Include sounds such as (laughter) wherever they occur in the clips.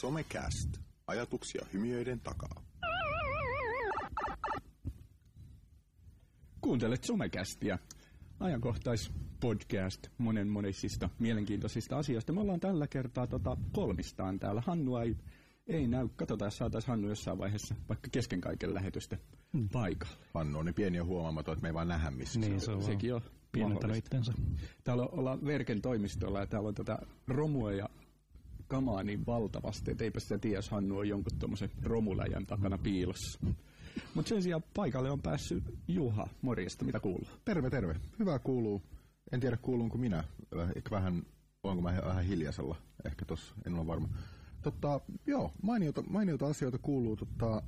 Somecast. Ajatuksia hymiöiden takaa. Kuuntelet Somekästiä, ajankohtais podcast monen monisista mielenkiintoisista asioista. Me ollaan tällä kertaa tota kolmistaan täällä. Hannu ei, ei näy. Katsotaan, saataisiin Hannu jossain vaiheessa vaikka kesken kaiken lähetystä paikalle. Hannu on niin pieni ja huomaamaton, että me ei vaan nähdä missä Niin, se on Sekin on pienentänyt itsensä. Täällä ollaan Verken toimistolla ja täällä on tätä romua ja kamaa niin valtavasti, että eipä sitä tiedä, jos Hannu on jonkun tuommoisen romuläjän takana piilossa. Mutta sen sijaan paikalle on päässyt Juha. Morjesta, mitä kuuluu? Terve, terve. Hyvä kuuluu. En tiedä kuuluunko minä. Ehkä vähän, onko mä vähän hiljaisella. Ehkä tossa, en ole varma. Totta, joo, mainiota, mainiota asioita kuuluu. Totta,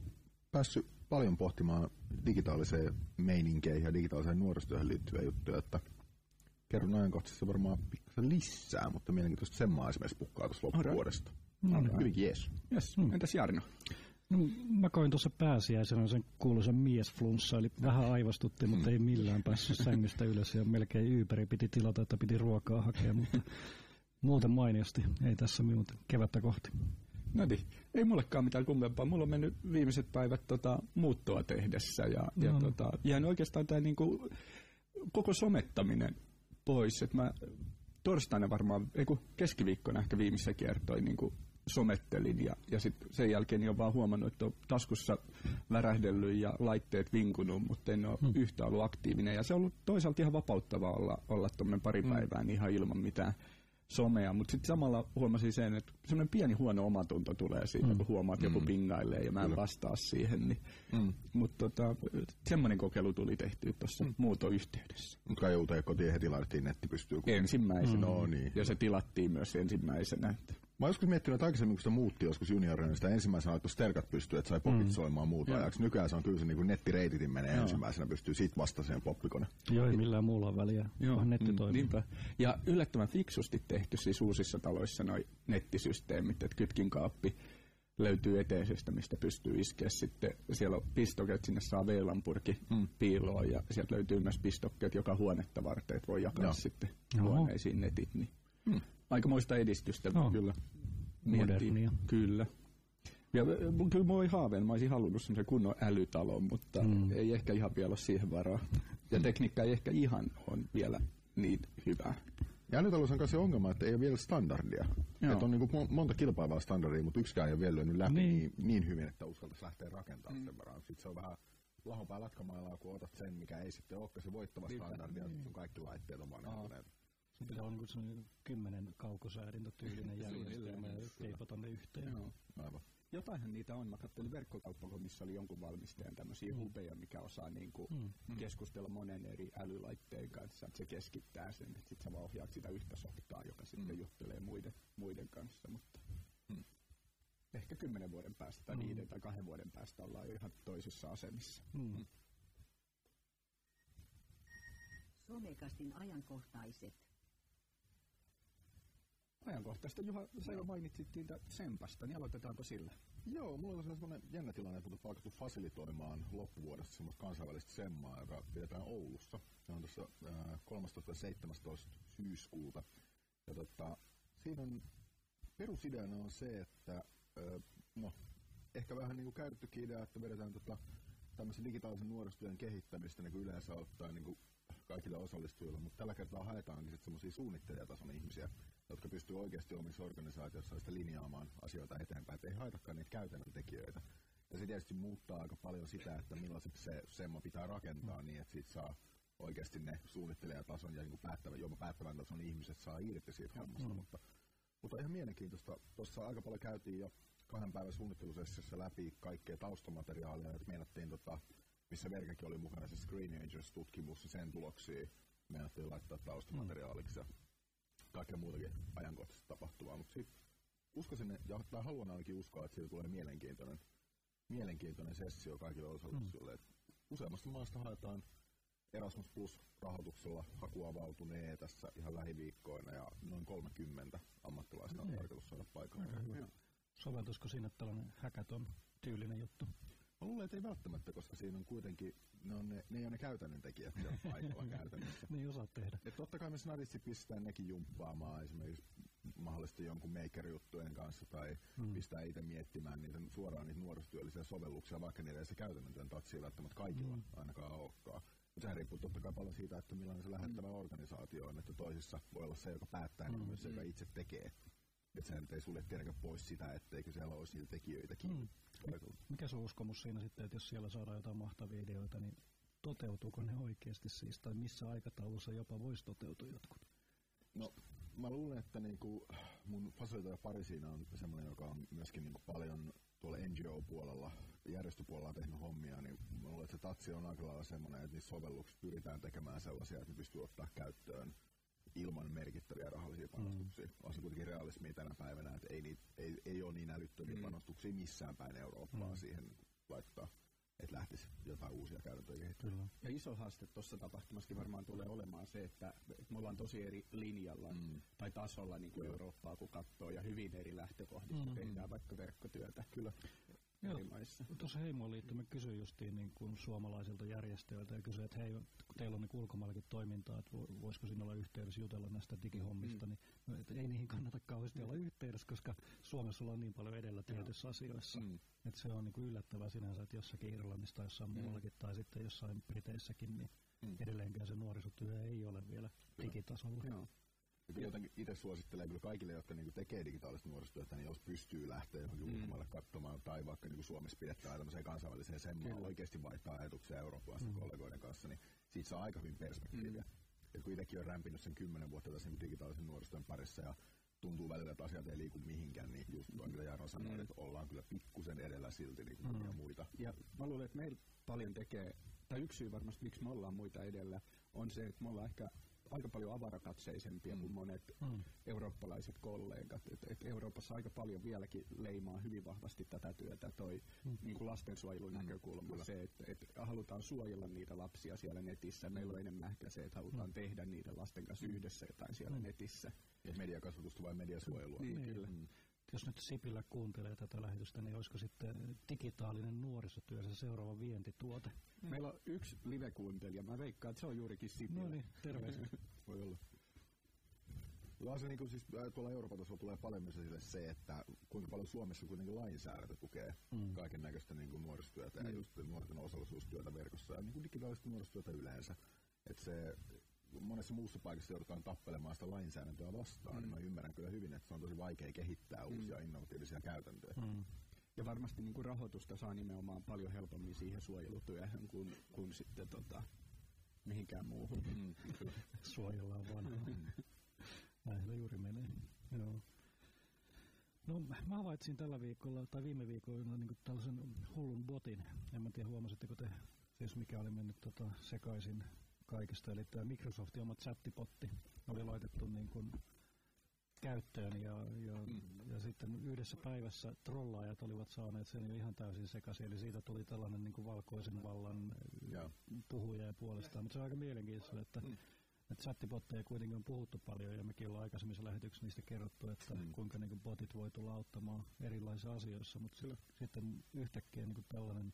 päässyt paljon pohtimaan digitaaliseen meininkeihin ja digitaaliseen nuorisotyöhön liittyviä juttuja, että kerron ajankohtaisesti varmaan pikkasen lisää, mutta mielenkiintoista Semmaa esimerkiksi pukkaa tuossa loppuvuodesta. Alright. Hyvinkin jees. Yes. Entäs Jarno? No, mä koin tuossa pääsiäisenä sen kuuluisen miesflunssa, eli vähän aivastutti, mutta ei millään päässyt sängystä ylös ja melkein Yberi piti tilata, että piti ruokaa hakea, mutta muuten mainiosti, ei tässä minun kevättä kohti. No niin, ei mullekaan mitään kummempaa. Mulla on mennyt viimeiset päivät tota, muuttoa tehdessä ja, ja No. tota, jäänyt oikeastaan tämä niinku, koko somettaminen pois. Et mä torstaina varmaan, ei kun keskiviikkona ehkä viimeisessä kiertoin niinku somettelin ja, ja sit sen jälkeen niin on vaan huomannut, että on taskussa värähdellyt ja laitteet vinkunut, mutta en ole hmm. yhtä ollut aktiivinen. Ja se on ollut toisaalta ihan vapauttavaa olla, olla tuommoinen pari päivää niin ihan ilman mitään somea, mutta sitten samalla huomasin sen, että semmoinen pieni huono omatunto tulee siitä, mm. kun huomaat, että joku pingailee ja mä en vastaa siihen. Niin. Mm. Mutta tota, semmoinen kokeilu tuli tehtyä tuossa mm. muutoyhteydessä. Mutta kai uuteen kotiin heti laitettiin netti pystyy. kun- Ensimmäisenä. Mm. No niin. Ja se tilattiin myös ensimmäisenä. Että. Mä joskus miettinyt, että aikaisemmin kun sitä muutti joskus juniorina, niin sitä ensimmäisenä laittoi sterkat pystyy, että sai popit mm. soimaan muuta Joo. ajaksi. Nykyään se on kyllä se niin nettireititin menee Joo. ensimmäisenä, pystyy sit vasta siihen poppikone. Joo, ei millään muulla ole väliä, vaan netti mm, toimii. niinpä. Ja yllättävän fiksusti tehty siis uusissa taloissa noi nettisysteemit, että kytkin kaappi löytyy eteisestä, mistä pystyy iskeä sitten. Siellä on pistokkeet, sinne saa VLAN-purki mm. piiloon ja sieltä löytyy myös pistokkeet joka huonetta varten, että voi jakaa Joo. sitten Oho. huoneisiin netit. Niin. Mm. Aikamoista edistystä Joo. kyllä. Modernia. Kyllä. Ja kyllä mä olin haaveen, mä olisin halunnut semmoisen kunnon älytalon, mutta mm. ei ehkä ihan vielä ole siihen varaa. Ja tekniikka ei ehkä ihan on vielä niin hyvää. Ja älytalous on kanssa se ongelma, että ei ole vielä standardia. Joo. Että on niin kuin monta kilpailevaa standardia, mutta yksikään ei ole vielä lyönyt läpi niin, Niin. niin, niin hyvin, että uskaltaisi lähteä rakentamaan mm. sen varaan. Sitten se on vähän lahopää latkamailaa, kun otat sen, mikä ei sitten olekaan se voittava standardi, ja sun kaikki laitteet on vanhentuneet. Pitää olla niin kuin kymmenen kaukosäädintätyylinen järjestelmä ja teipata ne yhteen. Joo. Aivan. Jotainhan niitä on. Mä katselin verkkokauppako, missä oli jonkun valmistajan tämmöisiä hubeja, mikä osaa niinku Mm. keskustella monen eri älylaitteen kanssa, että se keskittää sen, että sit sä vaan ohjaat sitä yhtä softaa, joka sitten juttelee muiden, muiden kanssa, mutta Mm. ehkä kymmenen vuoden päästä tai viiden tai kahden vuoden päästä ollaan jo ihan toisissa asemissa. Mm. Somekastin ajankohtaiset. Ajankohtaista, Juha, sä jo mainitsit siitä Sempasta, niin aloitetaanko sillä? Joo, mulla on sellainen jännä tilanne, että on alkettu fasilitoimaan loppuvuodesta semmoista kansainvälistä semmaa, joka pidetään Oulussa. Se on tuossa äh, 13.17. syyskuuta. Ja tota, siinä on perusideana on se, että äh, no, ehkä vähän niin kuin käytettykin idea, että vedetään tota, tämmöisen digitaalisen nuorisotyön kehittämistä niin kuin yleensä ottaen niin kuin kaikille osallistujille, mutta tällä kertaa haetaankin sitten semmoisia suunnittelijatason ihmisiä, jotka pystyy oikeasti omissa organisaatioissa sitä linjaamaan asioita eteenpäin, että ei haetakaan niitä käytännön tekijöitä. Ja se tietysti muuttaa aika paljon sitä, että millaiseksi se semmo pitää rakentaa niin, että siitä saa oikeasti ne suunnittelijatason ja niin päättävän, jopa päättävän tason ihmiset saa irti siitä hommasta, Mm. mutta, mutta ihan mielenkiintoista. Tuossa aika paljon käytiin jo kahden päivän suunnittelusessiossa läpi kaikkea taustamateriaalia, että meinattiin tota, missä Verkäkin oli mukana se Screenagers-tutkimus ja sen tuloksia meinattiin laittaa taustamateriaaliksi ja kaikkea muutakin ajankohtaista tapahtuvaa, mutta sitten uskoisin, ja tai haluan ainakin uskoa, että siitä tulee mielenkiintoinen, mielenkiintoinen sessio kaikille osallistujille. Mm. Useammasta maasta haetaan Erasmus Plus-rahoituksella haku avautunee tässä ihan lähiviikkoina ja noin 30 ammattilaista on Niin. tarkoitus saada paikalle. Aika hyvä. Soveltuisiko sinne tällainen hackathon tyylinen juttu? Mä luulen, että ei välttämättä, koska siinä on kuitenkin, ne, on ne, ne ei ole ne käytännön tekijät siellä paikalla (laughs) käytännössä. Niin osaat tehdä. Et totta kai me snaditsi pistetään nekin jumppaamaan esimerkiksi mahdollisesti jonkun maker-juttujen kanssa tai mm. pistää itse miettimään niitä suoraan niitä nuorisotyöllisiä sovelluksia, vaikka niillä ei se käytännön työn tatsia välttämättä kaikilla mm. ainakaan olekaan. Mutta sehän riippuu totta kai paljon siitä, että millainen se lähettävä mm. organisaatio on, että toisissa voi olla se, joka päättää, niin mm. niin myös se, joka itse tekee. Että sehän ei sulje tietenkään pois sitä, etteikö siellä olisi niitä tekijöitäkin. Mm. Mikä se uskomus siinä sitten, että jos siellä saadaan jotain mahtavia ideoita, niin toteutuuko ne oikeasti siis, tai missä aikataulussa jopa voisi toteutua jotkut? No, mä luulen, että niinku mun fasilitoija pari siinä on semmoinen, joka on myöskin niinku paljon tuolla NGO-puolella, järjestöpuolella tehnyt hommia, niin mä luulen, että se tatsi on aika lailla semmoinen, että niissä sovellukset pyritään tekemään sellaisia, että ne pystyy ottaa käyttöön ilman merkittäviä rahallisia mm. panostuksia. Mm. On se kuitenkin realismia tänä päivänä, että ei, niitä, ei, ei ole niin älyttömiä mm. panostuksia missään päin Eurooppaa mm. siihen laittaa että lähtisi jotain uusia käytäntöjä kehittämään. Ja iso haaste tuossa tapahtumassakin varmaan tulee olemaan se, että, me ollaan tosi eri linjalla mm. tai tasolla niin kuin Eurooppaa, kun katsoo, ja hyvin eri lähtökohdista mm. tehdään vaikka verkkotyötä. Kyllä. Joo, tuossa Heimoon liittyen mä kysyin justiin niin kuin suomalaisilta järjestöiltä ja kysyin, että hei, kun teillä on niin ulkomaillakin toimintaa, että voisiko siinä olla yhteydessä jutella näistä digihommista, mm. niin että ei niihin kannata kauheasti mm. olla yhteydessä, koska Suomessa ollaan niin paljon edellä tietyissä asioissa. Mm. Että se on niin kuin yllättävää sinänsä, että jossakin Irlannissa tai jossain mm. muuallakin tai sitten jossain Briteissäkin, niin mm. edelleenkään se nuorisotyö ei ole vielä digitasolla. Joo. Ja jotenkin itse suosittelen kyllä kaikille, jotka niin tekee digitaalista nuorisotyötä, niin jos pystyy lähteä johonkin mm. ulkomaille katsomaan, tai vaikka niin Suomessa pidetään tämmöiseen kansainväliseen semmoinen oikeasti vaihtaa ajatuksia eurooppalaisten mm. kollegoiden kanssa, niin siitä saa aika hyvin perspektiiviä. Mm. Et kun itsekin on rämpinyt sen kymmenen vuotta tässä digitaalisen nuorisotyön parissa ja tuntuu välillä, että asiat ei liiku mihinkään, niin just tuo, mitä Jarno sanoi, mm. että ollaan kyllä pikkusen edellä silti niin kuin mm. muita. Ja mä luulen, että meillä paljon tekee, tai yksi syy varmasti, miksi me ollaan muita edellä, on se, että me ollaan ehkä aika paljon avarakatseisempia mm. kuin monet mm. eurooppalaiset kollegat. Et, et Euroopassa aika paljon vieläkin leimaa hyvin vahvasti tätä työtä toi mm. niin kuin lastensuojelun mm. näkökulma. Kyllä. Se, että et halutaan suojella niitä lapsia siellä netissä. Meillä on enemmän ehkä se, että halutaan mm. tehdä niiden lasten kanssa mm. yhdessä jotain siellä mm. netissä. Ja mediakasvatusta vai mediasuojelua. Niin, kyllä. Mm jos nyt Sipilä kuuntelee tätä lähetystä, niin olisiko sitten digitaalinen nuorisotyö se seuraava vientituote? Meillä on yksi live-kuuntelija. Mä veikkaan, että se on juurikin Sipilä. No niin, terveisiä. (laughs) Voi olla. Kyllä se niin kuin, siis, tuolla Euroopan tasolla tulee paljon myös esille se, että kuinka paljon Suomessa kuitenkin lainsäädäntö tukee mm. kaiken näköistä niin nuorisotyötä mm. ja just nuorten osallisuustyötä verkossa ja niin kuin digitaalista nuorisotyötä yleensä. Että se monessa muussa paikassa joudutaan tappelemaan sitä lainsäädäntöä vastaan, mm. niin mä ymmärrän kyllä hyvin, että se on tosi vaikea kehittää mm. uusia innovatiivisia käytäntöjä. Mm. Ja varmasti niin kuin rahoitusta saa nimenomaan paljon helpommin siihen suojelutyöhön kuin, kuin sitten tota, mihinkään muuhun. Mm. (laughs) Suojellaan vanhaa. Näin se juuri menee. Joo. No mä havaitsin tällä viikolla tai viime viikolla niin tällaisen hullun botin. En mä tiedä huomasitteko te, siis mikä oli mennyt tota, sekaisin kaikesta. Eli tämä Microsoftin oma chattipotti oli laitettu niin kuin käyttöön ja, ja, mm. ja sitten yhdessä päivässä trollaajat olivat saaneet sen jo ihan täysin sekaisin. Eli siitä tuli tällainen niin kuin valkoisen vallan ja. puhuja ja puolestaan. Mutta se on aika mielenkiintoista, että mm. Että chattibotteja kuitenkin on puhuttu paljon ja mekin ollaan aikaisemmissa lähetyksissä niistä kerrottu, että mm. kuinka niin kuin botit voi tulla auttamaan erilaisissa asioissa, mutta sitten yhtäkkiä niin kuin tällainen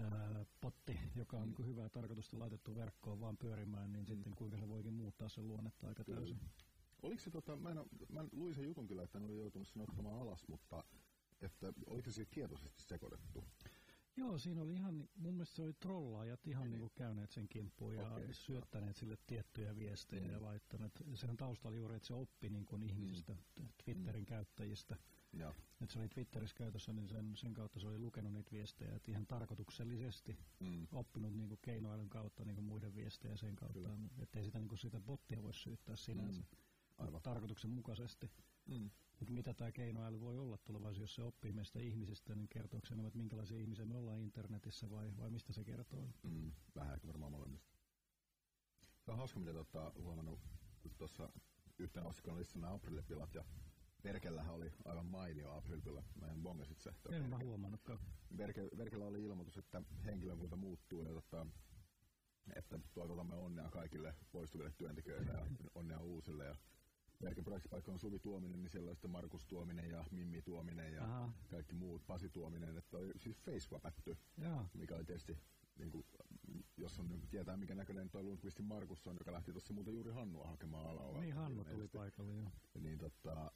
ää, potti, joka on niin hyvää tarkoitusta laitettu verkkoon vaan pyörimään, niin mm. sitten kuinka se voikin muuttaa sen luonnetta aika täysin. Oliko se, tota, mä, en, mä luin sen jutun kyllä, että ne oli joutunut sen ottamaan alas, mutta että oliko se tietoisesti sekoitettu? Joo, siinä oli ihan, mun mielestä se oli trollaajat ihan niin. niin käyneet sen kimppuun ja okay. syöttäneet sille tiettyjä viestejä mm. ja laittaneet. Sehän taustalla juuri, että se oppi niin kuin ihmisistä, mm. Twitterin mm. käyttäjistä. Ja. Että se oli Twitterissä käytössä, niin sen, sen kautta se oli lukenut niitä viestejä, että ihan tarkoituksellisesti mm. oppinut niin kuin keinoälyn kautta niin kuin muiden viestejä sen kautta, että ei sitä, niin kuin sitä bottia voi syyttää sinänsä. Mm. Aivan. Tarkoituksenmukaisesti. Mm. Mutta mitä tämä keinoäly voi olla tulevaisuudessa, jos se oppii meistä ihmisistä, niin kertooko se, että minkälaisia ihmisiä me ollaan internetissä vai, vai mistä se kertoo? Mm. Vähän ehkä varmaan molemmista. Se on hauska, mitä tota, huomannut, kun tuossa yhtenä otsikon listassa nämä aprillipilat ja Verkellähän oli aivan mainio aprilpilla. Mä en bongasit se. En mä huomannutkaan. Verke, Verkellä oli ilmoitus, että henkilökunta muuttuu ja tota, että toivotamme onnea kaikille poistuville työntekijöille ja onnea uusille. Ja Verken projektipaikka on Suvi Tuominen, niin siellä on sitten Markus Tuominen ja Mimmi Tuominen ja Aha. kaikki muut, Pasi Tuominen, että oli siis face mikä oli tietysti niin kuin, jos on niin tietää, mikä näköinen toi Lundqvistin Markus on, joka lähti tuossa muuten juuri Hannua hakemaan alalla. Niin, Hannu tuli paikalle, joo. Niin tota,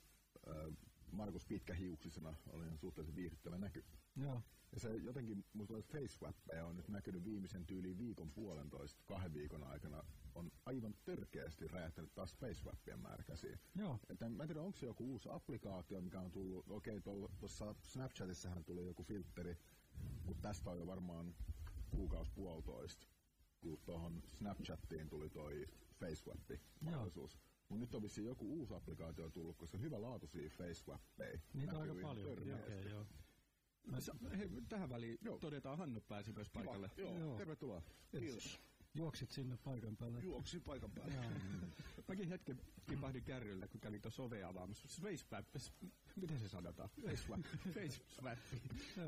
Markus pitkähiuksisena oli suhteellisen viihdyttävä näky. Joo. Ja se jotenkin, musta face on nyt näkynyt viimeisen tyyliin viikon puolentoista, kahden viikon aikana, on aivan törkeästi räjähtänyt taas facewappien määrä käsiin. Joo. Että mä en tiedä, onko se joku uusi applikaatio, mikä on tullut, okei, tuossa Snapchatissahan tuli joku filtteri, mutta tästä on jo varmaan kuukausi puolitoista, kun tuohon Snapchattiin tuli toi FaceWap-mahdollisuus. Mutta nyt on vissiin joku uusi applikaatio tullut, koska hyvä laatuisia FaceWappeja. Niitä on aika paljon. Okay, joo. Hei, tähän väliin joo. todetaan, Hannu pääsi myös paikalle. Joo, joo. tervetuloa. Kiitos. Juoksit sinne paikan päälle. Juoksin paikan päälle. Mäkin hetken kipahdin kärryllä, kun kävin tuossa ovea avaamassa. Facewap, miten se sanotaan? Facewap. Facewap.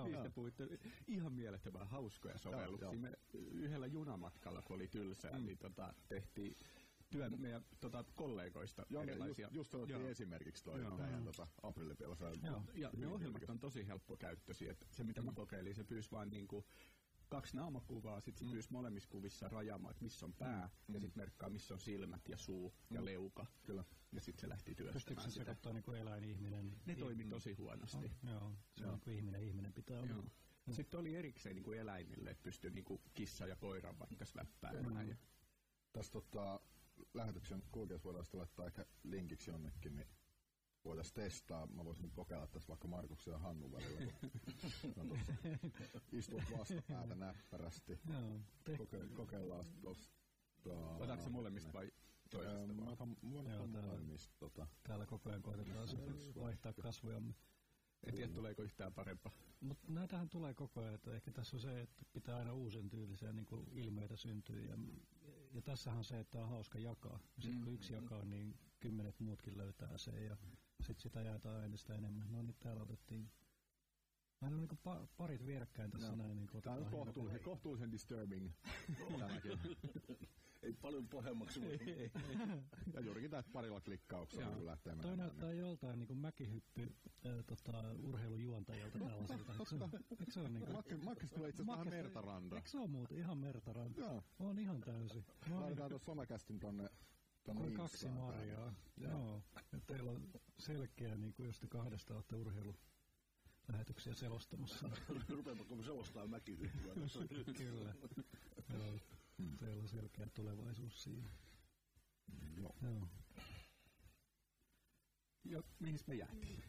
Niistä puhuitte ihan mielettömän hauskoja sovelluksia. Me yhdellä junamatkalla, kun oli tylsää, mm. niin tota, tehtiin työn meidän tota, kollegoista Joo, erilaisia. Just, just otettiin esimerkiksi toi Joo. meidän tota, aprillipilassa. Ja ne ohjelmat on tosi helppokäyttöisiä. Että se mitä mä kokeilin, se pyysi vaan niinku kaksi naamakuvaa, sitten se mm. pyysi molemmissa kuvissa rajaamaan, että missä on pää, mm. ja sitten merkkaa, missä on silmät ja suu mm. ja leuka. Kyllä. Ja sitten se lähti työstämään Pystyykö se sekoittaa niin eläin-ihminen? Ne toimi tosi huonosti. Oh, joo, se joo. on niin ihminen, ihminen pitää olla. Joo. Sitten oli erikseen niin kuin eläimille, että pystyi niin kuin kissa ja koiran vaikka släppäämään. Mm. Tässä tota, lähetyksen kulkeessa voidaan sitten laittaa ehkä linkiksi jonnekin, niin voitaisiin testaa. Mä voisin kokeilla tässä vaikka Markuksen ja Hannun välillä, kun no (laughs) istuvat vastapäätä näppärästi. Joo, Koke, kokeillaan tuosta. Otatko se molemmista vai toisesta? Öö, mä otan molemmista. Tota. Täällä koko ajan koetetaan vaihtaa kasvojamme. En tiedä, tuleeko yhtään parempaa. Mutta näitähän tulee koko ajan, että ehkä tässä on se, että pitää aina uusen tyylisiä niin ilmeitä syntyä. Ja, ja tässähän se, että on hauska jakaa. Sitten mm. kun yksi jakaa, niin kymmenet muutkin löytää sen ja sitten sitä jaetaan entistä enemmän. No niin, täällä otettiin Meillä on niin pa- parit vierekkäin tässä no. näin. Niin Tämä on kohtuullisen, kohtuullisen disturbing. (laughs) ei paljon pohjemmaksi. ja juurikin tämä parilla klikkauksella kun lähtee Toi näyttää joltain niin kuin mäkihyppy äh, tota, urheilujuontajalta tällaiselta. Eikö se ole niin kuin... Makkis tulee itse asiassa vähän mertaranda. Eikö se ole muuten ihan mertaranda? Joo. On ihan täysin. Laitetaan tuossa somekästin tonne Tonne kaksi marjaa. Joo. Ja teillä on selkeä, niin kuin jos te kahdesta olette urheilu lähetyksiä selostamassa. Rupeammeko me selostaa mäkihyppyä (laughs) tässä Kyllä. Joo. Teillä on selkeä tulevaisuus siinä. Joo. Joo. Ja mihin me jäätiin?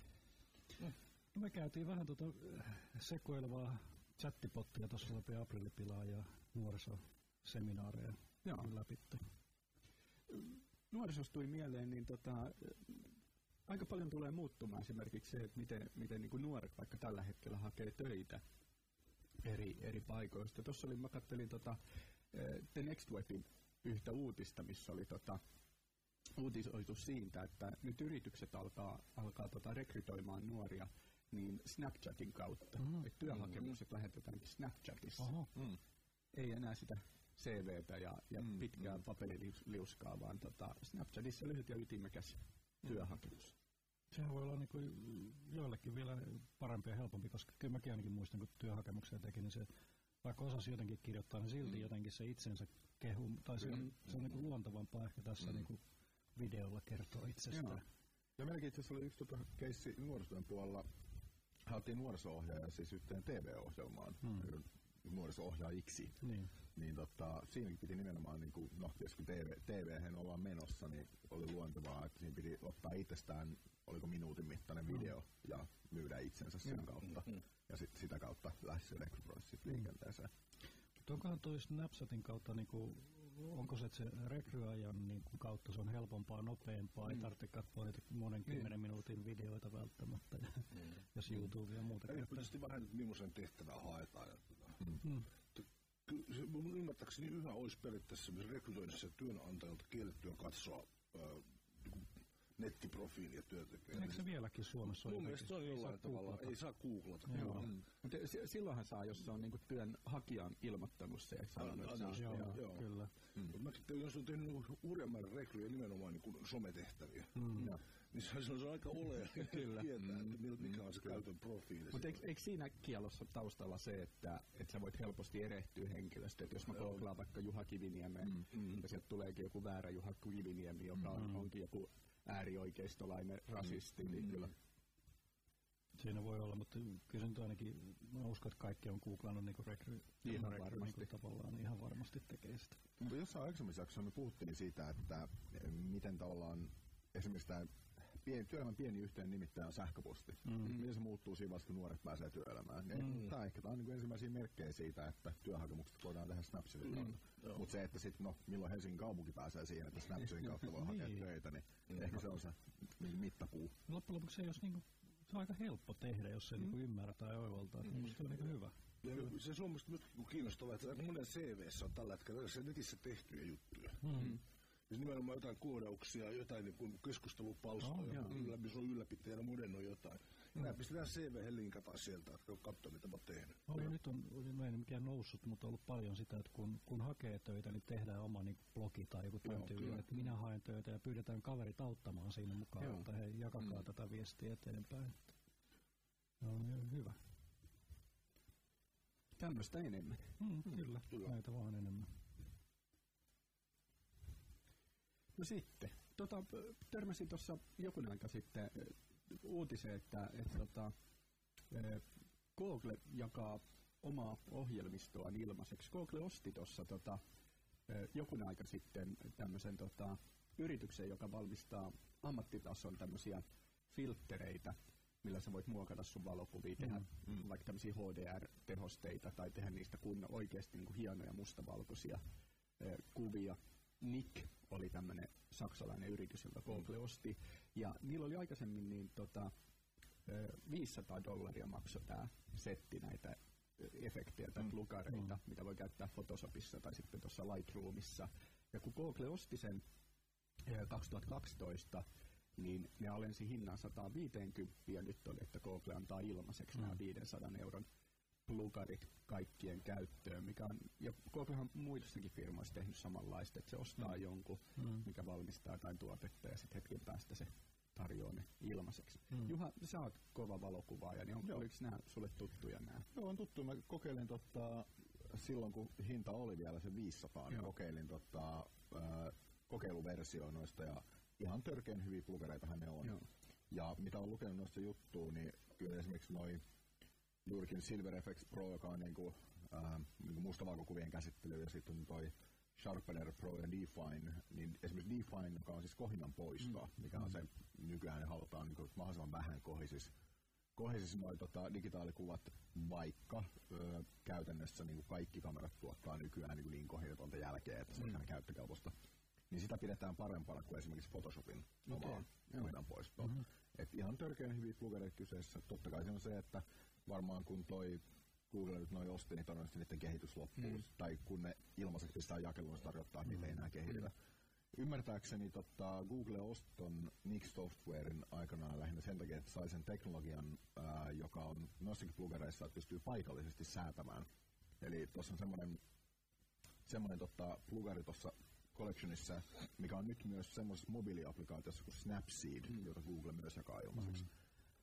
No me käytiin vähän tuota äh, sekoilevaa chattipottia tuossa läpi aprillipilaa ja nuorisoseminaareja Joo. läpi. Nuorisosta tuli mieleen, niin tota, aika paljon tulee muuttumaan esimerkiksi se, että miten, miten niin kuin nuoret vaikka tällä hetkellä hakee töitä eri, eri paikoista. Tuossa oli, mä kattelin tota, The Next Webin yhtä uutista, missä oli tota, uutisoitu siitä, että nyt yritykset alkaa, alkaa tota rekrytoimaan nuoria niin Snapchatin kautta. Mm-hmm. Et työhakemukset mm-hmm. lähetetäänkin Snapchatissa. Oho. Mm. Ei enää sitä CVtä ja, ja mm, pitkää mm. paperiliuskaa, vaan tota, Snapchatissa lyhyt ja ytimekäs mm. työhakemus. Sehän voi olla niin kuin joillekin vielä parempi ja helpompi, koska kyllä mäkin ainakin muistan, kun työhakemuksia teki, niin se, vaikka osasi jotenkin kirjoittaa, niin silti mm. jotenkin se itsensä kehu, tai se, mm. se on niin kuin luontavampaa ehkä tässä mm. niin kuin videolla kertoa itsestään. Joo. Ja meilläkin itse asiassa oli yksi tota keissi nuorisotyön puolella, haettiin nuoriso-ohjaaja siis yhteen TV-ohjelmaan, mm. nuoriso-ohjaajiksi. Niin niin tota, siinäkin piti nimenomaan, niin kuin, no kun TV, TV ollaan menossa, niin oli luontevaa, että siinä piti ottaa itsestään, oliko minuutin mittainen video mm. ja myydä itsensä sen mm. kautta. Mm. Ja sit, sitä kautta lähti se rekrytoisi mm. liikenteeseen. Onkohan toi Snapchatin kautta, niin kuin, onko se, että se rekryajan niin kuin, kautta se on helpompaa, nopeampaa, mm. ei tarvitse katsoa niitä monen niin. kymmenen mm. minuutin videoita välttämättä, mm. jos YouTube ja muuta. Erityisesti vähän, millaisen tehtävää haetaan. Ja, tuota. mm. Mm se mun ymmärtääkseni yhä olisi periaatteessa rekrytoinnissa työnantajalta kiellettyä katsoa niin nettiprofiilia työntekijä. Eikö se vieläkin Suomessa ole Mun mielestä se on Ei jollain saa tavalla, googlata. ei saa googlata. Joo. Mm. Mutta silloinhan saa, jos se on niinku työnhakijan ilmoittanut se, että saa. joo, Joo, joo. kyllä. Mm. Tein, jos on tehnyt hurjan määrän rekryjä nimenomaan niin kuin sometehtäviä, Mm. ja, niin se on, se on aika oleellinen (laughs) Kyllä. tietää, että mil- mikä on se käytön profiili. Mutta eikö, eikö siinä kielossa taustalla se, että, että sä voit helposti erehtyä henkilöstä, että jos mä googlaan vaikka Juha Kiviniemen, mm, mm. ja sieltä tuleekin joku väärä Juha Kiviniemi, joka on, onkin joku äärioikeistolainen rasisti, mm, niin kyllä. Siinä voi olla, mutta kyllä nyt ainakin, mä uskon, että kaikki on googlannut niin rekry, Ihan rekry, varmasti. Niin tavallaan ihan varmasti tekee sitä. Mutta jossain aikaisemmissa jaksossa me puhuttiin siitä, että miten tavallaan esimerkiksi tämä pieni, työelämän pieni yhteen nimittäin on sähköposti. Mm. Miten se muuttuu siinä vaiheessa, kun nuoret pääsee työelämään. Mm. Tämä ehkä tää on niin ensimmäisiä merkkejä siitä, että työhakemukset voidaan tehdä Snapchatin kautta. Mutta se, että sitten no, milloin Helsingin kaupunki pääsee siihen, että Snapchatin kautta voi (laughs) hakea Niin. töitä, niin ehkä se on se mittapuu. Loppujen lopuksi se, jos niinku, se on aika helppo tehdä, jos se mm. niinku ymmärtää ja oivaltaa. Mm. Se on niinku hyvä. Ja se Suomesta nyt on kiinnostavaa, että aika monen CVssä on tällä hetkellä tällaisia netissä tehtyjä juttuja. Mm. Siis nimenomaan jotain koodauksia, jotain niin kuin keskustelupalstoja, Oh, yllä, missä on ylläpitäjänä monen on jotain. Mm. Nämä pistetään CV linkataan sieltä, että katsoa mitä mä oon tehnyt. Oli, nyt on, no ei mikään noussut, mutta on ollut paljon sitä, että kun, kun hakee töitä, niin tehdään oma niin blogi tai joku tämän Joo, tyyli, että minä haen töitä ja pyydetään kaverit auttamaan siinä mukaan, Joo. että hei, jakakaa mm. tätä viestiä eteenpäin. Se on ihan hyvä. Tämmöistä enemmän. Mm, kyllä, kyllä. näitä vaan enemmän. No sitten, tota, törmäsin tuossa joku aika sitten eh, uutiseen, että, että tota, eh, Google jakaa omaa ohjelmistoaan ilmaiseksi. Google osti tuossa tota, eh, joku aika sitten tämmöisen tota, yrityksen, joka valmistaa ammattitason tämmöisiä filttereitä, millä sä voit muokata sun valokuvia, tehdä mm. vaikka tämmöisiä HDR-tehosteita tai tehdä niistä kun oikeasti niin kuin hienoja mustavalkoisia eh, kuvia. Nick oli tämmöinen saksalainen yritys, jonka Google osti, ja niillä oli aikaisemmin niin tota, eh, 500 dollaria maksoi tämä setti näitä efektejä tai plugareita, mitä voi käyttää Photoshopissa tai sitten tuossa Lightroomissa. Ja kun Google osti sen eh, 2012, niin ne alensi hinnan 150 ja nyt oli, että Google antaa ilmaiseksi mm. nämä 500 euron plugarit kaikkien käyttöön, mikä on, ja on muissakin firmoissa tehnyt samanlaista, että se ostaa mm. jonkun, mm. mikä valmistaa jotain tuotetta ja sitten hetken päästä se tarjoaa ne ilmaiseksi. Mm. Juha, sä oot kova valokuvaaja, niin on, oliko nämä sulle tuttuja nämä? Joo, on tuttu. Mä kokeilin tota, silloin, kun hinta oli vielä se 500, niin Joo. kokeilin tota, äh, kokeiluversioon noista ja ihan törkeän hyviä plugereitahan ne on. Joo. Ja mitä on lukenut noista juttua, niin kyllä esimerkiksi noin juurikin Silver FX Pro, joka on niinku, äh, niinku mustavalkokuvien käsittely ja sitten on toi Sharpener Pro ja Define, niin esimerkiksi Define, joka on siis kohinan poistoa, mm. mikä on se, nykyään halutaan niinku mahdollisimman vähän kohisis, kohisis noi tota, digitaalikuvat, vaikka ö, käytännössä niinku kaikki kamerat tuottaa nykyään niinku niin kohinatonta jälkeen, että se on ihan käyttökelpoista. Niin sitä pidetään parempana kuin esimerkiksi Photoshopin omaa kohinan poistoa. Mm-hmm. Et ihan törkeän hyviä plugereita kyseessä. Totta kai se on se, että varmaan kun toi Google nyt noin osti, niin todennäköisesti niiden kehitys loppuu. Mm. Tai kun ne ilmaiseksi pistää jakeluun, se tarkoittaa, että niitä ei enää kehitetä. Mm. Ymmärtääkseni tota, Google osti ton Nix Softwaren aikanaan lähinnä sen takia, että sai sen teknologian, ää, joka on noissakin plugereissa, että pystyy paikallisesti säätämään. Eli tuossa on semmoinen semmoinen tota, plugari tuossa Collectionissa, mikä on nyt myös semmoisessa mobiiliaplikaatiossa kuin Snapseed, mm. jota Google myös jakaa ilmaiseksi, mm.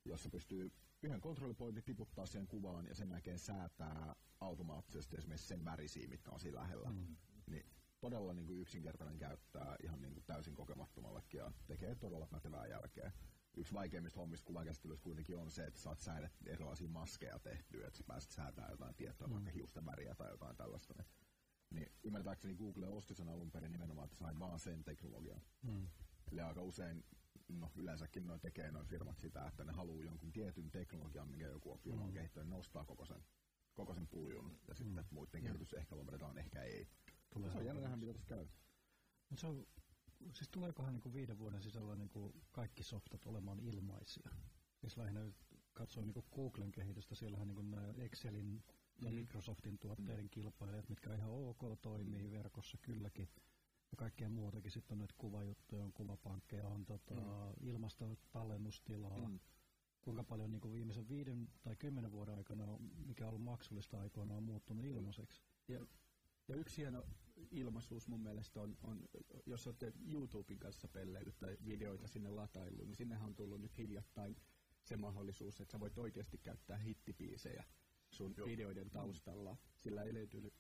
Jossa pystyy yhden kontrollipointin tiputtaa siihen kuvaan ja sen jälkeen säätää automaattisesti esimerkiksi sen värisiä, mitkä on siinä lähellä. Mm. Niin todella niin kuin yksinkertainen käyttää ihan niin kuin täysin kokemattomallekin ja tekee todella pätevää jälkeä. Yksi vaikeimmista hommista kuvakäsittelyssä kuitenkin on se, että saat säädä erilaisia maskeja tehtyä, että sä pääset säätämään jotain tiettyä, mm. vaikka hiusten väriä tai jotain tällaista. Niin niin ymmärtääkseni Google osti sen alun perin nimenomaan, että sai vaan sen teknologian. Mm. Eli aika usein, no yleensäkin noin tekee noin firmat sitä, että ne haluaa jonkun tietyn teknologian, minkä joku on firma on kehittänyt, ne ostaa koko sen, koko sen puljun, ja sitten muiden kehitys ehkä lopetetaan, ehkä ei. Tulee se on jännä nähdä, mitä tässä käy. Mut se on, siis tuleekohan niinku viiden vuoden sisällä niinku kaikki softat olemaan ilmaisia? Siis lähinnä katsoin niinku Googlen kehitystä, siellähän niinku nämä Excelin ja Microsoftin tuotteiden kilpailijat, mitkä ihan ok toimii verkossa kylläkin. Ja kaikkea muutakin. Sitten on näitä kuvajuttuja, on kuvapankkeja, on tota, mm. ilmastotallennustilaa. Mm. Kuinka paljon niin kuin viimeisen viiden tai kymmenen vuoden aikana, on, mikä on ollut maksullista aikoina, on muuttunut ilmaiseksi. Ja, ja yksi hieno ilmaisuus mun mielestä on, on jos olette YouTuben kanssa pelleillyt tai videoita sinne lataillut, niin sinnehän on tullut nyt hiljattain se mahdollisuus, että sä voit oikeasti käyttää hittipiisejä sun Joo. videoiden taustalla sillä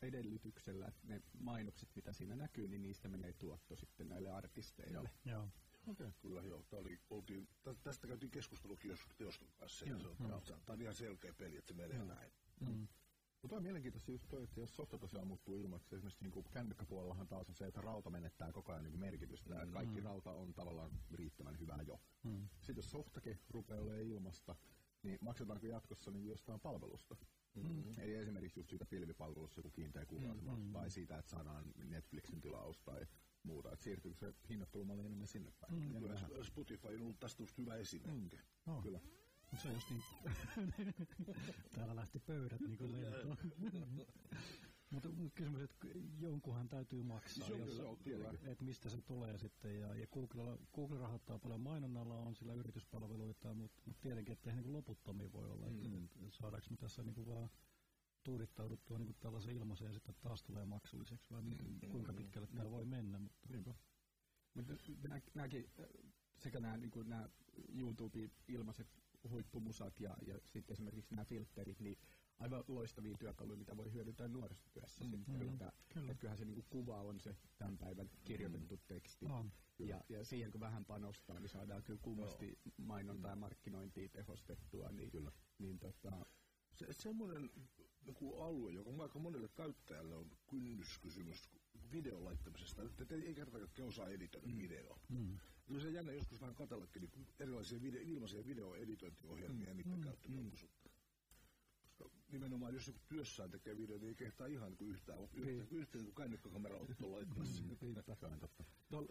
edellytyksellä, että ne mainokset, mitä siinä näkyy, niin niistä menee tuotto sitten näille artisteille. Joo. Okei. Okay. Kyllä joo. Tämä oli, oltiin, tästä käytiin keskustelukin jos Teoskon kanssa. Joo. Se on, mm. Tämä on ihan selkeä peli, että se menee joo. näin. Mm. Mutta on mielenkiintoista just toi, että jos softa tosiaan muuttuu ilmaksi, esimerkiksi niin kännykkäpuolellahan taas on se, että rauta menettää koko ajan niin merkitystä. Mm. Kaikki rauta on tavallaan riittävän hyvää jo. Mm. Sitten jos softakin rupeaa olemaan ilmasta, niin maksetaanko jatkossa niin jostain palvelusta? Mm. Eli esimerkiksi just siitä pilvipalvelussa joku kiinteä kuukausimaksu, mm. tai siitä, että saadaan Netflixin tilaus tai muuta. Että siirtyykö se hinnoittelumalli enemmän sinne päin? Mm. Kyllä Spotify on ollut tästä just hyvä esimerkki. Mm. Oh. Kyllä. Mutta se on just niin, (laughs) täällä lähti pöydät niin kuin (laughs) Mutta kysymys, että jonkunhan täytyy maksaa, jos, se on, että mistä se tulee sitten. Ja, ja Google, Google rahoittaa paljon mainonnalla, on sillä yrityspalveluita, mutta mut tietenkin, että niin loputtomiin voi olla. Mm. Että, että saadaanko me tässä niin kuin vaan tuudittauduttua niin tällaisen ilmaiseen ja sitten taas tulee maksulliseksi, vai mm. kuinka pitkälle tämä voi mennä. Mutta, mutta nämäkin, sekä nämä, niin nämä YouTube-ilmaiset huippumusat ja, ja sitten esimerkiksi nämä filterit, niin aivan loistavia työkaluja, mitä voi hyödyntää nuorisotyössä. Mm, sitten, mm, että, kyllä. että kyllähän se niin kuva on se tämän päivän kirjoitettu mm. teksti. On, ja, ja siihen kun vähän panostaa, niin saadaan kyllä kummasti mainontaa ja markkinointia tehostettua. Niin, kyllä. niin tota, se, semmoinen joku alue, joka aika monelle käyttäjälle on kynnyskysymys videon laittamisesta, että ei kerta kaikkiaan osaa editoida mm. videoa. Mm. Kyllä se jännä joskus vähän katsellakin niin erilaisia video, ilmaisia videoeditointiohjelmia mm. ja niiden mm. käyttökelpoisuutta. Nimenomaan jos joku työssään tekee videoita, niin ei kehtaa ihan kuin yhtään, mutta yhtä, yhtä, yhtä kuin kännykkäkamera ottaa laittamassa.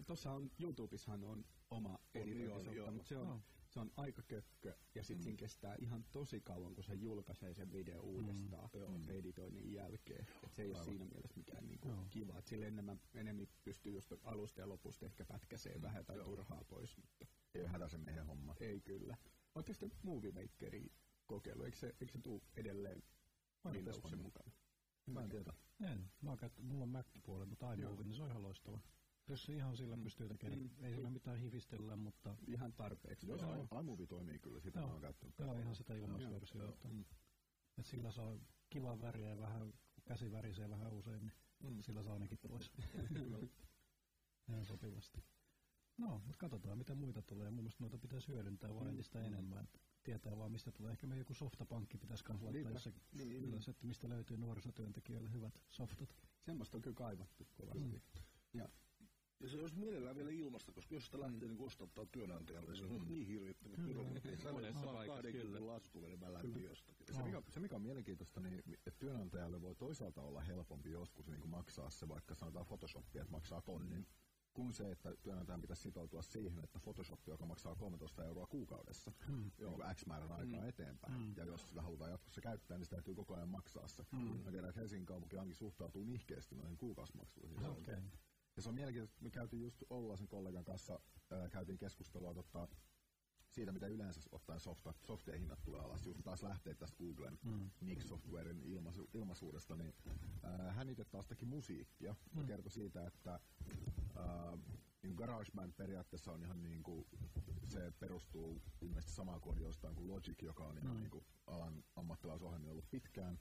Tuossa on, YouTubessahan on oma editointisuutta, mutta se on, se on aika kökkö ja sitten mm. siinä kestää ihan tosi kauan, kun se julkaisee sen video uudestaan mm. editoinnin jälkeen. Et se ei ole siinä mielessä mikään niinku no. kiva. Et sille enemmän, enemmän pystyy just alusta ja lopusta ehkä pätkäseen mm. vähän tai turhaa pois. Mutta ei ole hätäisen miehen homma. Ei kyllä. Oletteko sitten Movie Makeria kokeilu? Eikö se, eikö se tule edelleen Windowsin mukana? Mä en tiedä. En. Mä oon käyttänyt, mulla on Mac-puoli, mutta iMovie, niin se on ihan loistava. Jos se ihan sillä pystyy tekemään, mm. ei sillä mitään hivistellä, mutta... Ihan tarpeeksi. Joo, joo. iMovie toimii kyllä, sitä joo. mä oon käyttänyt. Joo, ihan sitä ilmaisversiota. Mm. Et sillä saa kivan väriä ja vähän, käsi värisee vähän usein, niin mm. sillä saa ainakin pois. (laughs) ihan sopivasti. No, mutta katsotaan mitä muita tulee. Mun mielestä noita pitäisi hyödyntää vaan mm. entistä enemmän. Että tietää vaan mistä tulee. Ehkä me joku softapankki pitäisi myös laittaa jossakin niin, ylös, että mistä löytyy nuorisotyöntekijöille hyvät softat. Semmoista on kyllä kaivattu kovasti. Mm. Ja ja se olisi mielellään vielä ilmasta, koska jos sitä lähtee niin ostattaa työnantajalle, se on mm. niin hirvittävä byrokratia. Monessa paikassa lasku menemään läpi jostakin. Se mikä, se, mikä on mielenkiintoista, niin että työnantajalle voi toisaalta olla helpompi joskus niin kuin maksaa se, vaikka sanotaan Photoshopia, että maksaa tonnin, kuin se, että työnantajan pitäisi sitoutua siihen, että Photoshop, joka maksaa 13 euroa kuukaudessa, hmm. niin X määrän aikaa hmm. eteenpäin. Hmm. Ja jos sitä halutaan jatkossa käyttää, niin sitä täytyy koko ajan maksaa se. Hmm. Mä tiedän, että Helsingin kaupunki ainakin suhtautuu nihkeästi noihin kuukausimaksuihin. Okay. Ja se on mielenkiintoista, me käytiin just Oulaisen kollegan kanssa, ää, käytiin keskustelua tota, siitä, mitä yleensä ottaen softa, softien hinnat tulee alas, just taas lähtee tästä Googlen mm. Nix Softwarein ilmaisu, ilmaisuudesta, niin ää, hän itse taas teki musiikkia mm. ja kertoi siitä, että ää, niin GarageBand periaatteessa on ihan niin kuin, se perustuu ilmeisesti samaan jostain kuin Logic, joka on ihan mm. niin kuin alan ammattilaisohjelmia ollut pitkään,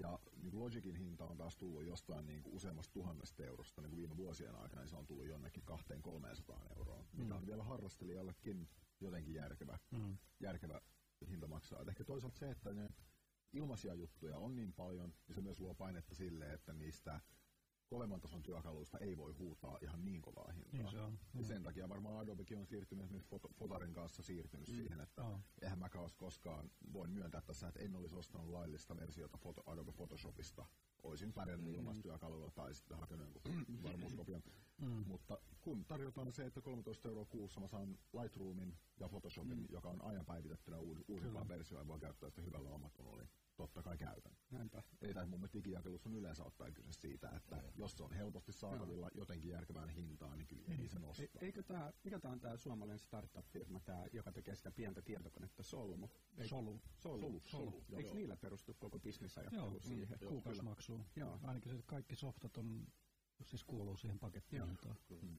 ja niin kuin Logicin hinta on taas tullut jostain niin kuin useammasta tuhannesta eurosta niin kuin viime vuosien aikana, niin se on tullut jonnekin 200-300 euroa, mikä mm. on vielä harrastelijallekin jotenkin järkevä, mm. järkevä hinta maksaa. Et ehkä toisaalta se, että ne ilmaisia juttuja on niin paljon, niin se myös luo painetta sille, että niistä kovemman tason työkaluista ei voi huutaa ihan niin kovaa hintaa. Niin se on. Ja sen takia varmaan Adobekin on siirtynyt esimerkiksi Fot- Fotarin kanssa siirtynyt mm. siihen, että oh. eihän mäkään olisi koskaan, voin myöntää tässä, että en olisi ostanut laillista versiota Foto- Adobe Photoshopista. Olisin pärjännyt mm. ilmaistyökaluilla tai sitten hakenut jonkun varmuuskopion. Mm. Mutta kun tarjotaan se, että 13 euroa kuussa mä saan Lightroomin ja Photoshopin, mm. joka on ajan päivitettynä uusi, uusimpaan versioon, voi käyttää sitä hyvällä omatunnolla, niin totta kai käytän. Näinpä. Ei tässä mun mielestä digijakelussa on yleensä ottaen kyse siitä, että mm. jos se on helposti saatavilla no. jotenkin järkevään hintaan, niin kyllä ei se nostaa. E- eikö tää, mikä tää on tää suomalainen startup-firma, tää, joka tekee sitä pientä tietokonetta Solmu? Eikö? Solu. Solu. Solu. Solu. Solu. Eikö Joo. niillä perustu koko bisnesajattelu Joo, siihen? mm, kuukausimaksuun. Joo. Ainakin se, kaikki softat on, siis kuuluu siihen pakettiin. Mm.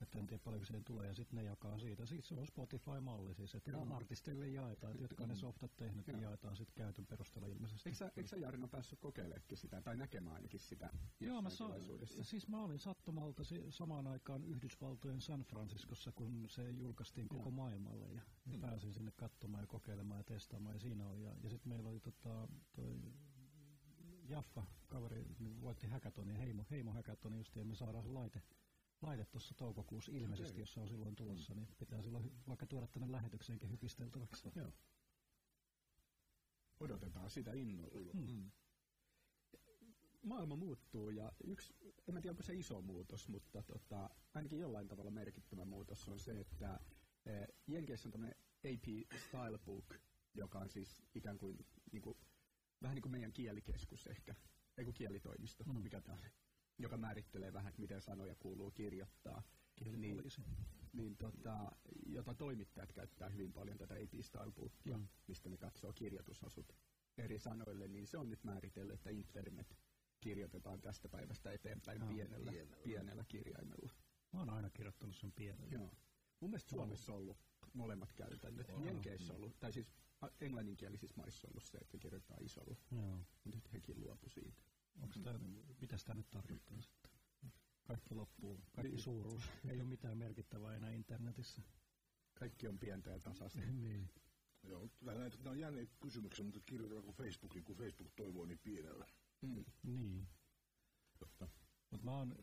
Että en tiedä paljonko siihen tulee, ja sitten ne jakaa siitä. Siis se on Spotify-malli siis, että mm. artisteille jaetaan, että jotka ne softat tehnyt, niin jaetaan sitten käytön perusteella ilmeisesti. Eikö sä, eikö sä Jarno päässyt kokeilemaan sitä, tai näkemään ainakin sitä Joo, mä, sa- siis mä olin sattumalta si- samaan aikaan Yhdysvaltojen San Franciscossa, kun se julkaistiin koko maailmalle ja mm. pääsin sinne katsomaan ja kokeilemaan ja testaamaan ja siinä oli. Ja, ja sitten meillä oli tota, toi Jaffa, kaveri, voitti hackathonin, heimo, heimo hackathonin just ja me saadaan se laite, laite tuossa toukokuussa ilmeisesti, Okei. jos se on silloin tulossa, niin pitää silloin vaikka tuoda tänne lähetykseenkin hypisteltäväksi. Joo. Odotetaan sitä innolla. Mm. Maailma muuttuu ja yksi, en mä tiedä onko se iso muutos, mutta tota, ainakin jollain tavalla merkittävä muutos on se, että eh, Jenkeissä on tämmöinen AP Stylebook, joka on siis ikään kuin, niin kuin vähän niin kuin meidän kielikeskus ehkä, ei kun kielitoimisto, mm. mikä tämä on, joka määrittelee vähän, että miten sanoja kuuluu kirjoittaa. Niin, Kielipoliisi. niin tota, jota toimittajat käyttää hyvin paljon tätä AP Stylebookia, Mm. mistä ne katsoo kirjoitusosut eri sanoille, niin se on nyt määritellyt, että internet kirjoitetaan tästä päivästä eteenpäin Joo, pienellä, pienellä. pienellä kirjaimella. Mä oon aina kirjoittanut sen pienellä. Joo. Mun mielestä Suomessa on ollut molemmat käytännöt. Jenkeissä on ollut, tai siis englanninkielisissä maissa on ollut se, että kirjoitetaan isolla, Joo. mutta nyt hekin luopu siitä. Onko tää, mitä tämä nyt tarkoittaa sitten? Kaikki loppuu, kaikki Niin. suuruus. Ei ole mitään merkittävää enää internetissä. Kaikki on pientä ja tasaista. (laughs) niin. Joo, näitä, nämä on jänniä kysymyksiä, mutta kirjoitetaanko Facebookin, kun Facebook toivoo niin pienellä. Mm. niin. Totta. Mutta mä oon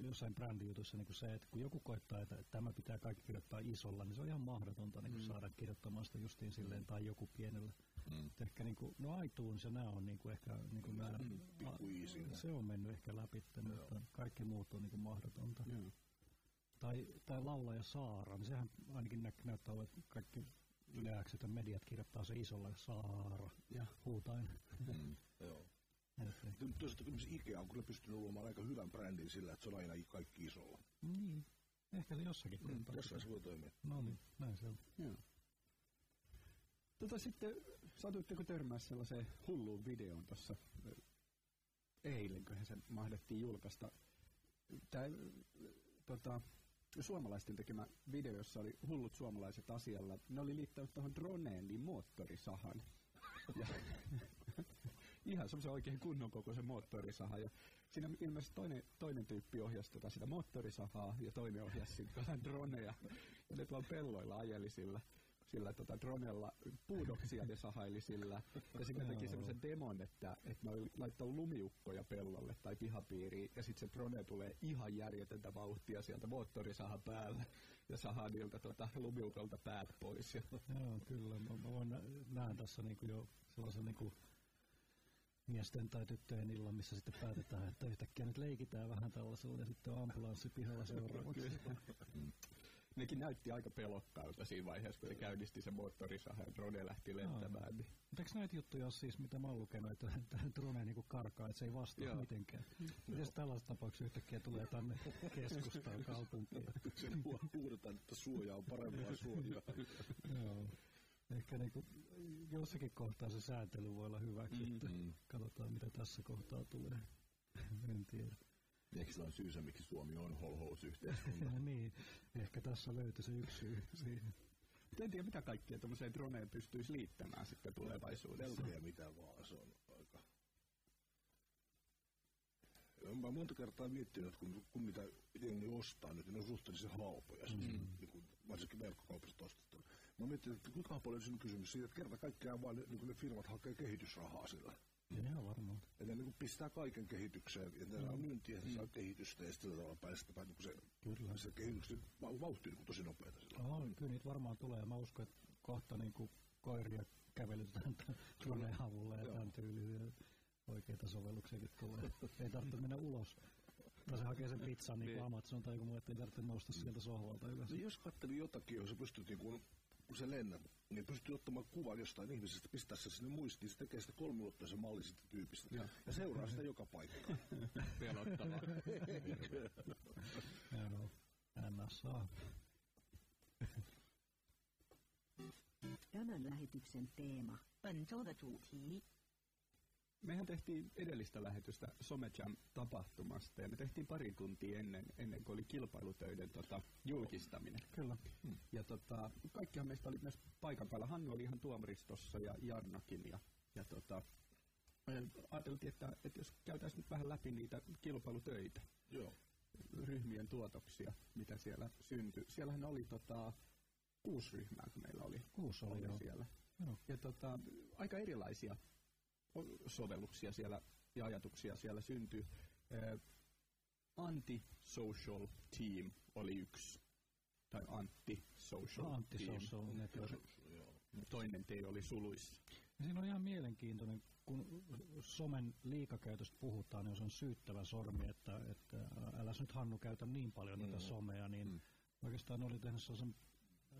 jossain brändijutussa niin se, että kun joku koettaa, että tämä pitää kaikki kirjoittaa isolla, niin se on ihan mahdotonta niin mm. saada kirjoittamaan sitä justiin silleen tai joku pienellä. Mm. Et Ehkä niin kuin, no iTunes ja nämä on niin kuin ehkä, niin kuin nämä, Pikku easy. se on mennyt ehkä läpi, mutta kaikki muut on niin kuin mahdotonta. Joo. Tai, tai laulaja Saara, niin sehän ainakin nä- näyttää olevan, että kaikki yleäkset ja mediat kirjoittaa se isolla Saara ja huutain. Mm. Joo. Mutta toisaalta kyllä se Ikea on kyllä pystynyt luomaan aika hyvän brändin sillä, että se on aina kaikki isolla. Niin, ehkä se jossakin kohtaa. Jossain se voi toimia. No niin, näin se on. Joo. Tota sitten, satuitteko törmää sellaiseen hulluun videoon tuossa eilenköhän se mahdettiin julkaista. Tämä tota, suomalaisten tekemä video, jossa oli hullut suomalaiset asialla. Ne oli liittänyt tuohon droneen niin moottorisahan. Ja, (laughs) ihan semmoisen oikein kunnon kokoisen moottorisahan. Ja siinä ilmeisesti toinen, toinen tyyppi ohjasi tätä sitä moottorisahaa ja toinen ohjasi sitten droneja. Ja ne tuolla pelloilla ajeli sillä, sillä tota dronella puudoksia ne sahaili sillä. Ja sitten teki semmoisen demon, että, että ne oli laittanut lumiukkoja pellolle tai pihapiiriin. Ja sitten se drone tulee ihan järjetöntä vauhtia sieltä moottorisahan päälle. Ja sahaa niiltä tota, lumiukolta päät pois. Joo, kyllä. Mä, mä voin nä- näen tässä niinku jo sellaisen niinku miesten tai tyttöjen illan, missä sitten päätetään, että yhtäkkiä nyt leikitään vähän tällaisella ja sitten on ambulanssi pihalla seuraavaksi. (laughs) nekin näytti aika pelokkailta siinä vaiheessa, kun ne käynnisti se moottorisaha ja drone lähti lentämään. Niin. Mutta eikö näitä juttuja ole siis, mitä mä oon lukenut, että tämä drone niinku karkaa, että se ei vastaa Joo. mitenkään. Miten tällaisessa tapauksessa yhtäkkiä tulee tänne (laughs) keskustaan kaupunkiin? Sen hu- huudetaan, että suoja on parempaa suojaa. Joo. Ehkä niinku, jossakin kohtaa se sääntely voi olla hyväksi, että katsotaan mitä tässä kohtaa tulee. (laughs) en tiedä. Eikö sillä on syysä, miksi Suomi on holhousyhteiskunta? (laughs) Niin, ehkä tässä löytyy se yksi syy siihen. En tiedä, mitä kaikkea tuommoiseen droneen pystyisi liittämään sitten tulevaisuudessa. Pelkoja mitä vaan, se on aika... Mä oon monta kertaa miettinyt, että kun, kun mitä jengi ostaa nyt, niin ne on suhteellisen halpoja, mm. niin kuin, varsinkin verkkokaupasta ostettu. Mä oon miettinyt, että kuinka paljon siinä on kysymys siitä, että kerta kaikkiaan vaan niin kuin ne firmat hakee kehitysrahaa sillä. Ihan varmaan. Ja ne niin kuin pistää kaiken kehitykseen, ja ne saa myyntiä, ja saa kehitystä, ja sitten sillä tavalla päästetään niin kuin se, Kyllä. se kehityksen vau- vauhti niin kuin tosi nopeata sillä. Oho, kyllä niitä varmaan tulee. Mä uskon, että kohta niin kuin koiria kävelytetään (laughs) tämän droneen avulla ja tämän tyylisiä oikeita sovelluksiakin tulee. (laughs) Ei tarvitse mennä ulos Tai se hakee sen pizzan niin kuin Amazon tai joku muu, ettei tarvitse nousta sieltä sohvalta ylös. No jos katselin jotakin, jos sä pystyt niin kun, kun sä lennät, niin pystyy ottamaan kuvan jostain ihmisestä, pistää se sinne muistiin, se tekee sitä kolmiulotteisen malli sitä tyypistä. Ja, ja seuraa sitä joka paikkaan. (laughs) Pelottavaa. Joo, (laughs) NSA. Tämän lähetyksen teema. 本周的主题 Mehän tehtiin edellistä lähetystä Somejam-tapahtumasta ja me tehtiin pari tuntia ennen, ennen kuin oli kilpailutöiden tota, julkistaminen. Kyllä. Ja tota, kaikkihan meistä oli myös paikan päällä. Hannu oli ihan tuomaristossa ja Jarnakin. Ja, ja tota, ajateltiin, että, että jos käytäisiin nyt vähän läpi niitä kilpailutöitä, Joo. ryhmien tuotoksia, mitä siellä syntyi. Siellähän oli tota, kuusi ryhmää, kun meillä oli, Kuusi oli, joo. siellä. Joo. Ja tota, aika erilaisia sovelluksia siellä ja ajatuksia siellä syntyi. Eh, Anti-social team oli yksi. Tai anti-social team. Antisocial network. Toinen T oli suluissa. Ja siinä on ihan mielenkiintoinen, kun somen liikakäytöstä puhutaan, niin se on syyttävä sormi, että, että älä nyt Hannu käytä niin paljon tätä somea, niin mm. oikeastaan oli tehnyt sellaisen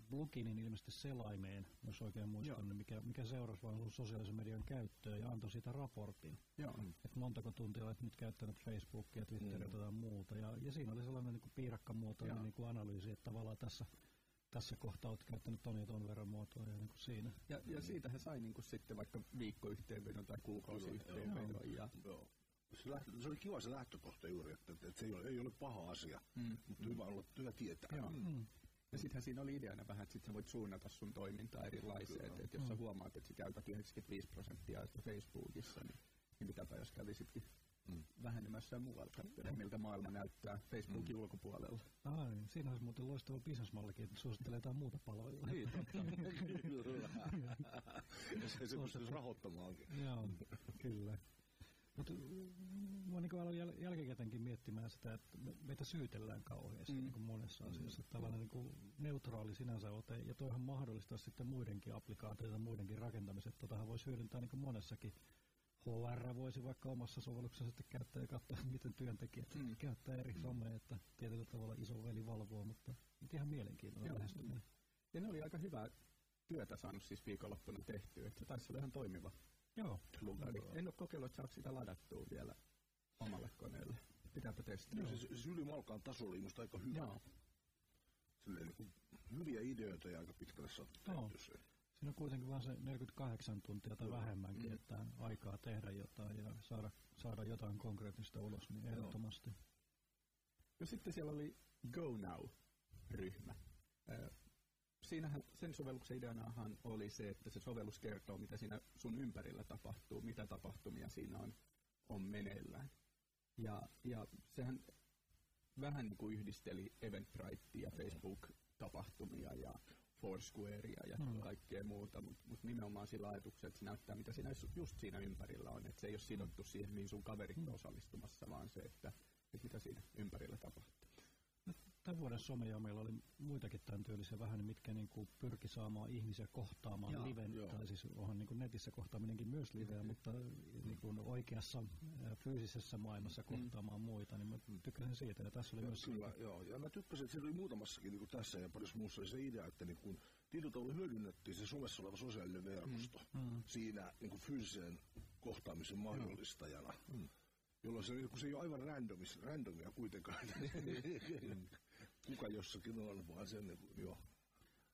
pluginin ilmeisesti selaimeen, jos oikein muistan, Joo. niin mikä, mikä seurasi vaan sun sosiaalisen median käyttöä ja antoi siitä raportin. Joo. Että montako tuntia olet nyt käyttänyt Facebookia, Twitteria tai muuta. Ja, ja siinä oli sellainen niin kuin piirakkamuotoinen niin kuin analyysi, että tavallaan tässä, tässä kohtaa olet käyttänyt ton ja ton verran muotoa ja niin kuin siinä. Ja, ja siitä he sai niinku sitten vaikka viikkoyhteenvedon tai kuukausiyhteenvedon. Ja, Joo. Se, lähtö, se oli kiva se lähtökohta juuri, että, että, että se ei ole, ei ole paha asia, Mm. mutta hyvä, olla, hyvä tietää. Joo. Mm. Ja sittenhän siinä oli ideana vähän, että sit sä voit suunnata sun toimintaa erilaiseen. Että et jos sä huomaat, että sä käytät 95 prosenttia Facebookissa, niin, niin mitäpä jos kävisitkin mm. vähenemässä muualta, katsomaan, miltä maailma näyttää Facebookin mm. ulkopuolella. Ai, siinä olisi muuten loistava bisnesmallikin, että suosittelee jotain muuta palvelua. Niin, totta. (laughs) Kyllä. (laughs) se pystyisi rahoittamaankin. Joo, kyllä. Mutta mä niin aloin jäl- jälkikäteenkin miettimään sitä, että me- meitä syytellään kauheasti mm. niin kuin monessa asiassa. Mm. Tavallaan niin kuin neutraali sinänsä ote, ja toihan mahdollistaa sitten muidenkin applikaatioita, muidenkin rakentamiset. Totahan voisi hyödyntää niin kuin monessakin. HR voisi vaikka omassa sovelluksessa sitten käyttää ja katsoa, (laughs) miten työntekijät mm. käyttää eri somea, että tietyllä tavalla iso veli valvoo, mutta, ihan mielenkiintoinen lähestyminen. Ja ne oli aika hyvää työtä saanut siis viikonloppuna tehtyä, että se taisi olla ihan toimiva Joo, lugari. En ole kokeillut, että saako sitä ladattua vielä omalle koneelle. Pitääpä testata. Joo. Siis, siis ylimalkaan taso oli musta aika hyvä. Joo. Silleen, niin kuin, hyviä ideoita ja aika pitkälle saatu Joo. se. Siinä on kuitenkin vain se 48 tuntia tai vähemmänkin, mm. että on aikaa tehdä jotain ja saada, saada jotain konkreettista ulos, niin ehdottomasti. Ja sitten siellä oli Go Now-ryhmä. Siinähän sen sovelluksen ideanahan oli se, että se sovellus kertoo, mitä siinä sun ympärillä tapahtuu, mitä tapahtumia siinä on, on meneillään. Ja, ja sehän vähän niin kuin yhdisteli Eventbrite ja Facebook-tapahtumia ja Foursquarea ja Mm. kaikkea muuta, mutta mut nimenomaan sillä ajatuksella, että se näyttää, mitä siinä ju- just siinä ympärillä on. Että se ei ole sidottu siihen, mihin sun kaverit on osallistumassa, vaan se, että, että mitä siinä ympärillä tapahtuu. Tämän vuoden someja meillä oli muitakin tämän tyylisiä vähän, niin mitkä niin kuin pyrki saamaan ihmisiä kohtaamaan Joo, liven, joo. tai siis onhan niin kuin netissä kohtaaminenkin myös liveä, mutta niin kuin oikeassa ää, fyysisessä maailmassa kohtaamaan muita, niin mä tykkäsin siitä, ja tässä oli Ja, myös kyllä, joo. Ja mä tykkäsin, että siinä oli muutamassakin niin kuin tässä ja parissa muussa. Oli se idea, että niin kun tietyllä tavalla hyödynnettiin se somessa oleva sosiaalinen verkosto Mm. siinä niin kuin fyysisen kohtaamisen mahdollistajana. Jolloin se, kun se ei ole aivan randomis, randomia kuitenkaan, (laughs) kuka jossakin on, vaan sen, niin kuin, joo.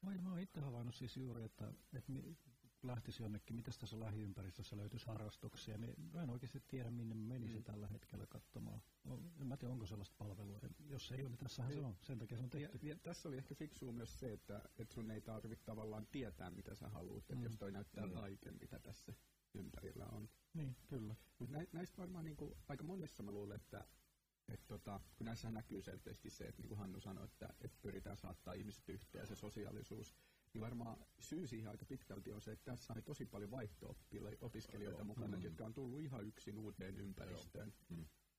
Mä, mä oon itse havainnut siis juuri, että, että lähtisi jonnekin, mitä tässä lähiympäristössä löytyisi harrastuksia, niin mä en oikeasti tiedä, minne mä menisin mm. tällä hetkellä katsomaan. No, en mä tiedä, onko sellaista palvelua. Jos ei ole, niin tässähän se on. Sen takia se on Ja, tehty. ja tässä oli ehkä fiksua myös se, että, että sun ei tarvitse tavallaan tietää, mitä sä haluat, että Mm. jos toi näyttää Mm. kaiken, mitä tässä ympärillä on. Niin, kyllä. Mutta nä, näistä varmaan niinku, aika monessa mä luulen, että et tota, kun näissä näkyy selkeästi se, että niin kuin Hannu sanoi, että, että pyritään saattaa ihmiset yhteen ja se sosiaalisuus, niin varmaan syy siihen aika pitkälti on se, että tässä on tosi paljon vaihto-opiskelijoita mukana, Mm. jotka on tullut ihan yksin uuteen ympäristöön,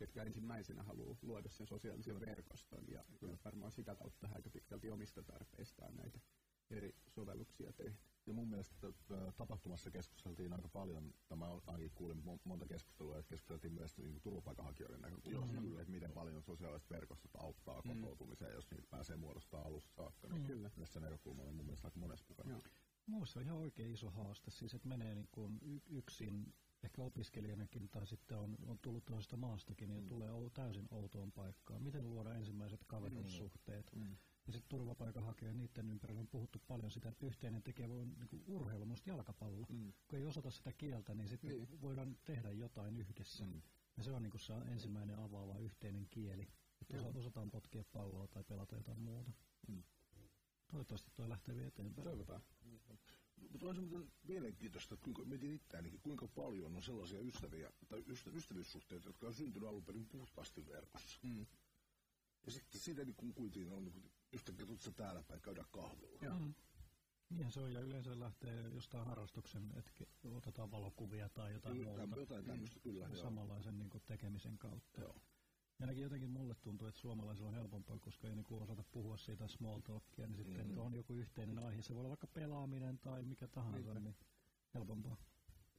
jotka ensimmäisenä haluaa luoda sen sosiaalisen verkoston ja, ja varmaan sitä kautta aika pitkälti omista tarpeistaan näitä eri sovelluksia tehnyt. Ja mun mielestä äh, tapahtumassa keskusteltiin aika paljon, tai mä ainakin kuulin mo- monta keskustelua, että keskusteltiin myös niin kuin turvapaikanhakijoiden näkökulmasta, mm. että miten paljon sosiaaliset verkostot auttaa mm. kotoutumiseen, jos niitä pääsee muodostaa alusta saakka. Niin kyllä. Se näkökulma oli mun mielestä aika monessa mukana. On ihan oikein iso haaste, siis että menee niin kuin y- yksin, ehkä opiskelijanakin, tai sitten on, on tullut toisesta maastakin, niin mm. tulee täysin outoon paikkaan. Miten luoda ensimmäiset kaverussuhteet? Mm. Ja sitten turvapaikanhakija niiden ympärillä on puhuttu paljon sitä, että yhteinen tekijä voi niin kuin urheilu, musta jalkapallo. Mm. Kun ei osata sitä kieltä, niin sitten niin. voidaan tehdä jotain yhdessä. Mm. Ja se on niin kuin se ensimmäinen avaava yhteinen kieli. Että mm. osataan potkia palloa tai pelata jotain muuta. Mm. Toivottavasti toi lähtee eteenpäin. Toivotaan. Mutta on semmoinen mielenkiintoista, että kuinka, mietin itseänikin, kuinka paljon on sellaisia ystäviä tai ystä, ystävyyssuhteita, jotka on syntynyt alun perin puhtaasti verkossa. Mm. Ja sitten siitä niin kun kuitenkin on niin yhtäkkiä tutsa täällä päin käydä kahvilla. Joo. Mm. Niinhän se on, ja yleensä lähtee jostain harrastuksen, että otetaan valokuvia tai jotain Kyllä, muuta. Jotain tämmöistä, mm. kyllä. Samanlaisen niin kuin, tekemisen kautta. Joo. Ja ainakin jotenkin mulle tuntuu, että suomalaisilla on helpompaa, koska ei niinku osata puhua siitä small talkia, niin sitten mm-hmm. on joku yhteinen aihe. Se voi olla vaikka pelaaminen tai mikä tahansa, niin, niin helpompaa.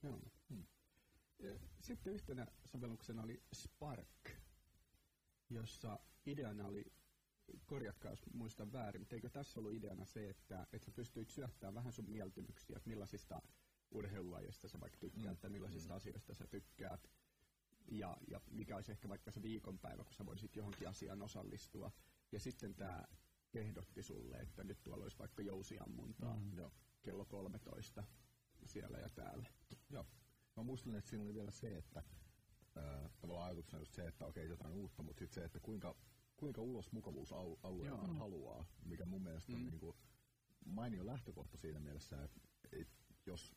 Joo. Hmm. Sitten yhtenä sovelluksena oli Spark, jossa ideana oli, korjatkaa jos muistan väärin, mutta eikö tässä ollut ideana se, että, että sä pystyit syöttämään vähän sun mieltymyksiä, että millaisista urheilulajista sä vaikka tykkäät mm. tai millaisista mm. asioista sä tykkäät ja, ja mikä olisi ehkä vaikka se viikonpäivä, kun sä voisit johonkin asiaan osallistua. Ja sitten tämä ehdotti sulle, että nyt tuolla olisi vaikka jousiammuntaa mm. jo, kello 13 siellä ja täällä. Joo. Mä muistan, että siinä oli vielä se, että äh, tavallaan ajatuksena just se, että okei, jotain uutta, mutta sitten se, että kuinka, kuinka ulos mukavuusalueelta mm. haluaa, mikä mun mielestä mm. on niin kuin mainio lähtökohta siinä mielessä, että, että jos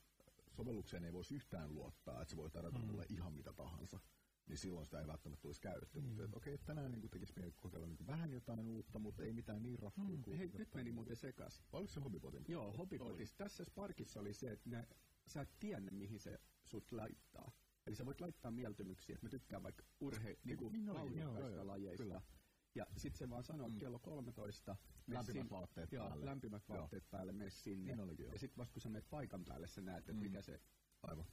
sovellukseen ei voisi yhtään luottaa, että se voi tarjota mm. mulle ihan mitä tahansa, niin silloin sitä ei välttämättä tulisi käytetty. Mm. Mutta okei, okay, tänään niin tekisi mieli kokeilla niin vähän jotain uutta, mutta ei mitään niin raffua mm. kuin... Hei, nyt meni muuten sekas. Oliko se Hobbipotin? Joo, Hobbipotis. Tässä Sparkissa oli se, että ne, sä et tiedä, mihin se sut laittaa. Eli sä voit laittaa mieltymyksiä, että mä tykkään vaikka urhe, niinku niin kuin lajeista. Kyllä. Ja sitten se vaan sanoo, mm. kello 13. Lämpimät vaatteet joo, päälle. lämpimät vaatteet joo. päälle, mene sinne. Niin ja sitten vasta kun sä menet paikan päälle, sä näet, että mm. mikä se Aivan.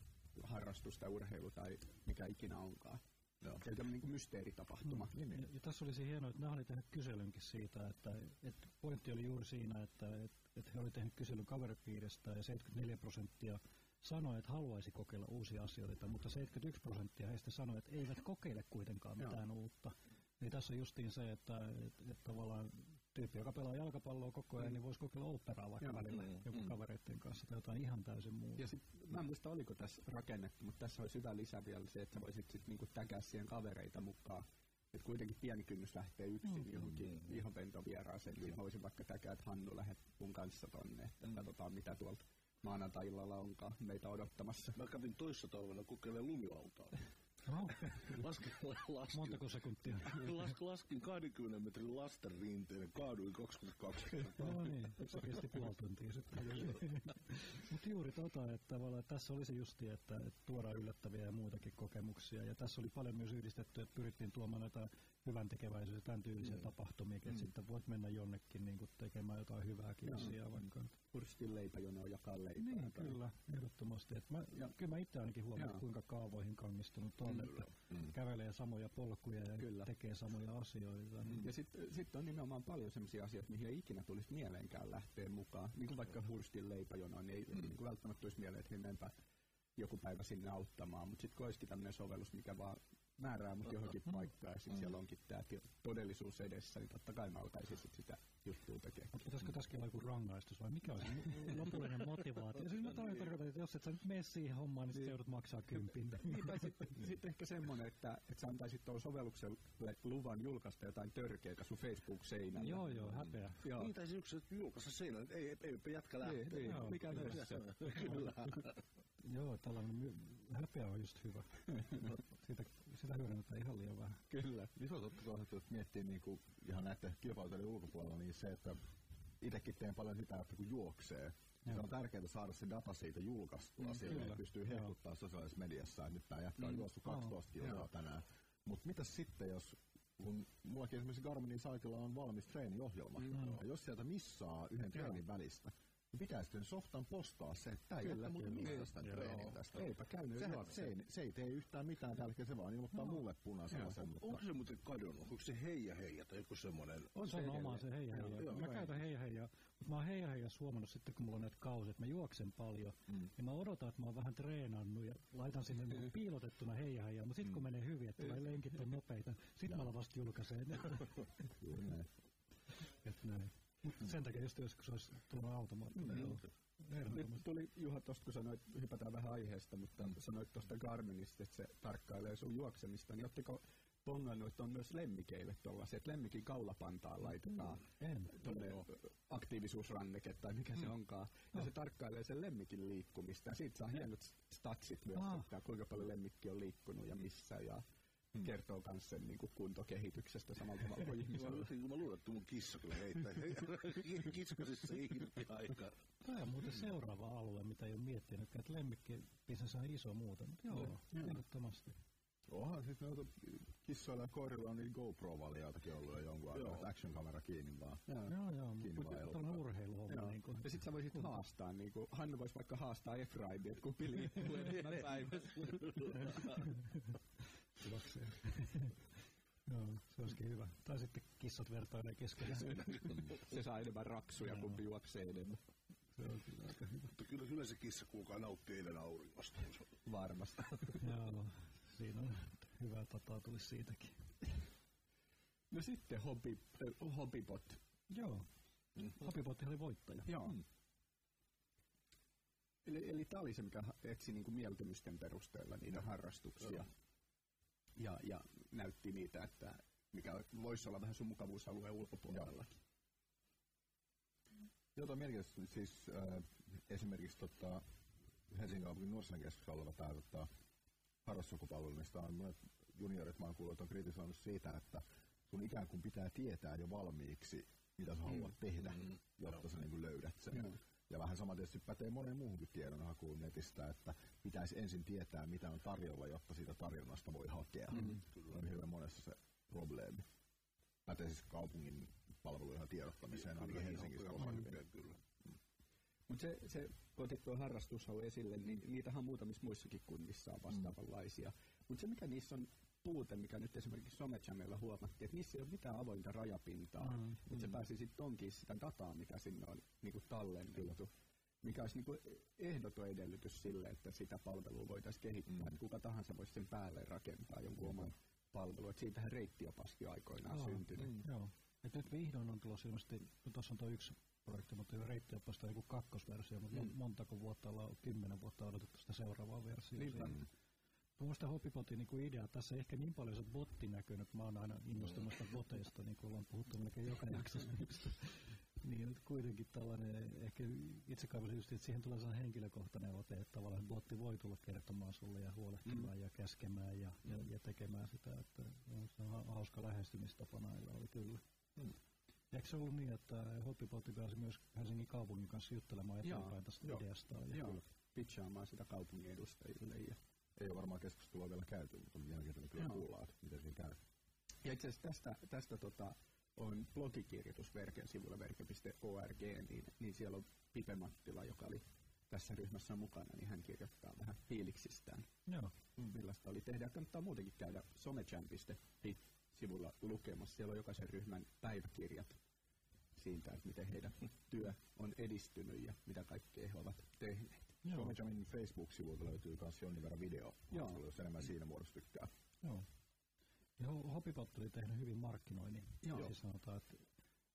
Harrastus tai urheilu tai mikä ikinä onkaan. Joo. Se on niin mysteeritapahtuma. Mm. Ja, ja tässä olisi hienoa, että nämä oli tehnyt kyselynkin siitä, että, että pointti oli juuri siinä, että, että, että he olivat tehnyt kyselyn kaveripiiristä ja 74 prosenttia sanoi, että haluaisi kokeilla uusia asioita, mutta 71 prosenttia heistä sanoi, että eivät kokeile kuitenkaan mitään Joo. uutta. Niin tässä on justiin se, että, että, että tavallaan tyyppi, joka pelaa jalkapalloa koko ajan, mm. niin voisi kokeilla operaa vaikka Joo, välillä mm, joku mm. kavereiden kanssa tai jotain ihan täysin muuta. Ja sit, mä en muista, oliko tässä rakennettu, mutta tässä olisi hyvä lisä vielä se, että sä voisit sit niinku tägää siihen kavereita mukaan. Että kuitenkin pieni kynnys lähtee yksin mm. johonkin mm. ihonpentovieraaseen, niin voisin vaikka täkää, että Hannu lähdet mun kanssa tonne, että mm. katsotaan mitä tuolta maanantai-illalla onkaan meitä odottamassa. Mä kävin toissa talvena kokeilemaan lumilautaa. (laughs) No, laskin, laskin, Montako sekuntia? Las, laskin 20 metrin lasten rinteen kaaduin 22 kertaa. No niin, se kesti puoli tuntia sitten. Mutta juuri tota, että tavallaan tässä oli se justi, että, että tuodaan yllättäviä ja muitakin kokemuksia. Ja tässä oli paljon myös yhdistetty, että pyrittiin tuomaan näitä hyvän tekeväisyys ja tämän tyylisiä mm. tapahtumia, että mm. sitten voit mennä jonnekin niin tekemään jotain hyvääkin no. asiaa vaikka. Purstin leipäjono jakaa leipää. Niin, tai... kyllä, ehdottomasti. Et mä, ja. Kyllä mä itse ainakin huomaan, kuinka kaavoihin kangistunut on, mm. että mm. kävelee samoja polkuja ja kyllä. tekee samoja asioita. Mm. Ja sitten sit on nimenomaan paljon sellaisia asioita, mihin ei ikinä tulisi mieleenkään lähteä mukaan. Niin kuin vaikka Hurstin leipäjono, niin ei mm. niin välttämättä tulisi mieleen, että menenpä joku päivä sinne auttamaan, mutta sitten kun olisikin tämmöinen sovellus, mikä vaan määrää mut johonkin mm. paikkaan ja sitten mm. siellä onkin tämä todellisuus edessä, niin totta kai mä alkaisin sit sitä juttua tekemään. Mutta pitäisikö tässäkin olla joku rangaistus vai mikä olisi (laughs) lopullinen motivaatio? Siis mä tarkoitan, että jos et sä nyt mene siihen hommaan, niin, niin. joudut maksaa kympin. niin, tai sitten sit ehkä semmoinen, että, että sä antaisit tuon sovellukselle luvan julkaista jotain törkeitä sun Facebook-seinällä. Joo, joo, häpeä. Joo. Niin, tai se yksi julkaista seinällä, ei, ei, ei, jätkä lähteä. Niin, niin, mikä tässä? Kyllä. Joo, tällainen häpeä on just hyvä. (laughs) Siitä, sitä hyödynnetään ihan liian vähän. Kyllä. Iso totta kohdassa, että miettii niin kuin ihan näiden kilpailujen ulkopuolella, niin se, että itsekin teen paljon sitä, että kun juoksee, Joo. Se on tärkeää saada se data siitä julkaistua mm, sille, että pystyy hehkuttaa sosiaalisessa mediassa, että nyt tämä jätkä on mm. juossut 12 kilsaa tänään. Mutta mitä sitten, jos kun mullakin esimerkiksi Garminin saitilla on valmis treeniohjelma, mm. ja jos sieltä missaa yhden treenin välistä, niin pitäisi sen softan postaa se, että tämä ei muuten mistään sitä treeniä tästä. Eipä käynyt Sehän, se, juokseen. ei, se ei tee yhtään mitään tällä hetkellä, se vaan ilmoittaa mulle punaisella sen, mutta Onko se muuten kadonnut? Onko se heija heija tai joku semmoinen? On se oma se heija heija. Joo, Mä joo. käytän heija heija, mutta mä oon heija heija huomannut sitten, kun mulla on näitä kausia, että mä juoksen paljon, mm. niin mä odotan, että mä oon vähän treenannut ja laitan sinne niin piilotettuna heija heija, mutta sitten kun menee hyvin, että tulee lenkit on nopeita, sit mä alan vasta julkaiseen (laughs) juuri näin. Et näin. Mut sen takia just joskus olisi tullut automaatti. Mm. Nyt tuli Juha tuosta, kun sanoit, hypätään vähän aiheesta, mutta sanoit tuosta Garminista, että se tarkkailee sun juoksemista, niin ottiko pongannut, että on myös lemmikeille tuollaisia, että lemmikin kaulapantaan laitetaan En. tuonne aktiivisuusranneke tai mikä se onkaan, ja se tarkkailee sen lemmikin liikkumista, ja siitä saa hienot statsit myös, Ah. että kuinka paljon lemmikki on liikkunut ja missä, ja kertoo myös sen niin kuin kuntokehityksestä samalla tavalla kuin Mä, ihmisellä. luulen- mä luulen, että mun kissa kyllä heittää (laughs) kiskosissa irti aikaa. Tämä on muuten seuraava alue, mitä ei ole miettinyt, että lemmikkibisnes on iso muuten. Mutta joo, ehdottomasti. Onhan siis noita kissoilla ja koirilla on niitä GoPro-valjaitakin ollut jo jonkun aikaa, että action-kamera kiinni vaan. Joo. Joo, joo, Kiinni mutta vaan tämä on urheiluhomma. Joo. Niin kuin, Ja sit sä voisit haastaa, niin kuin, Hannu voisi vaikka haastaa Efraimia, että kumpi liikkuu enemmän päivässä. (laughs) Juoksee. (laughs) Joo, se olisikin hyvä. Tai sitten kissat vertailee keskenään. Se saa enemmän raksuja, kumpi juoksee enemmän. se on kyllä aika hyvä. Mutta kyllä, kyllä se kissa kuulkaa nauttii eilen auringosta. Varmasti. (laughs) Joo, siinä on hyvää tapaa tulisi siitäkin. No sitten hobby, äh, hobbybot. Joo. Hapipotti oli voittaja. Joo. Eli, eli tämä oli se, mikä etsi niinku mieltymysten perusteella niitä harrastuksia. Ja, ja näytti niitä, että mikä voisi olla vähän sun mukavuusalueen ulkopuolellakin. Jota merkitys siis äh, esimerkiksi tota, Helsingin kaupungin nuorisokeskuksessa oleva tämä tota, harrastussukupalvelu, mistä on monet juniorit, mä oon kuullut, on kritisoinut siitä, että sun ikään kuin pitää tietää jo valmiiksi, mitä sä haluat tehdä, jotta sä niin löydät sen. Ja vähän sama tietysti pätee moneen muuhunkin tiedonhakuun netistä, että pitäisi ensin tietää, mitä on tarjolla, jotta siitä tarjonnasta voi hakea. Mm, Kyllä on hyvin monessa se probleemi. Pätee siis kaupungin palveluihin tiedottamiseen, ainakin Helsingissä on hyvin. Kyllä. Mutta se, se, kun otit tuon harrastushaun esille, niin niitähän on muutamissa muissakin kunnissa on vastaavanlaisia. Mutta se, mikä niissä on puute, mikä nyt esimerkiksi Somechamella huomattiin, että niissä ei ole mitään avointa rajapintaa. Mm. Että se pääsi sitten tonkiin sitä dataa, mikä sinne on niinku tallennettu. Mikä olisi niinku ehdoton edellytys sille, että sitä palvelua voitaisiin kehittää. Mm. Kuka tahansa voisi sen päälle rakentaa jonkun oman palvelun. Et siitähän reittiopaskin aikoinaan Aa, syntynyt. mm, Joo. Et nyt vihdoin on tulossa ilmeisesti, kun tuossa on tuo yksi projekti, mutta jo reittiopasta on joku kakkosversio, mutta mm. montako vuotta ollaan, kymmenen vuotta odotettu sitä seuraavaa versiota. Niinpä. Siitä. Minusta Hoppipotin niin idea, tässä ei ehkä niin paljon se botti näkynyt, mä oon aina innostunut näistä boteista, niin kuin ollaan puhuttu melkein joka jaksossa. (laughs) niin kuitenkin tällainen, ehkä itse kaivasin just, että siihen tulee sellainen henkilökohtainen ote, että tavallaan botti voi tulla kertomaan sulle ja huolehtimaan mm. ja käskemään ja, ja, ja, tekemään sitä, että se on ha- hauska lähestymistapa näillä oli kyllä. Mm. Eikö se ollut niin, että Hoppipotti pääsi myös Helsingin kaupungin kanssa juttelemaan eteenpäin tästä joo, ideasta? Ja Joo, pitchaamaan sitä kaupungin edustajille. Ja, Ei ole varmaan keskustelua vielä käyty, mutta on mielenkiintoinen kyllä Joo. kuulla, että miten siinä käy. ja itse asiassa tästä, tästä tota, on blogikirjoitus Verken sivulla verke.org, niin, niin siellä on Pipe Mattila, joka oli tässä ryhmässä mukana, niin hän kirjoittaa vähän fiiliksistään, Joo. millaista oli tehdä. Kannattaa muutenkin käydä somechamp.fi sivulla lukemassa. Siellä on jokaisen ryhmän päiväkirjat siitä, että miten heidän työ on edistynyt ja mitä kaikkea he ovat tehneet. Joo. Somejamin Facebook-sivulta löytyy myös jonkin verran video, Joo. jos enemmän siinä muodossa tykkää. Joo. Ja Ho- Hopipot oli tehnyt hyvin markkinoinnin. Joo. Siis sanotaan, että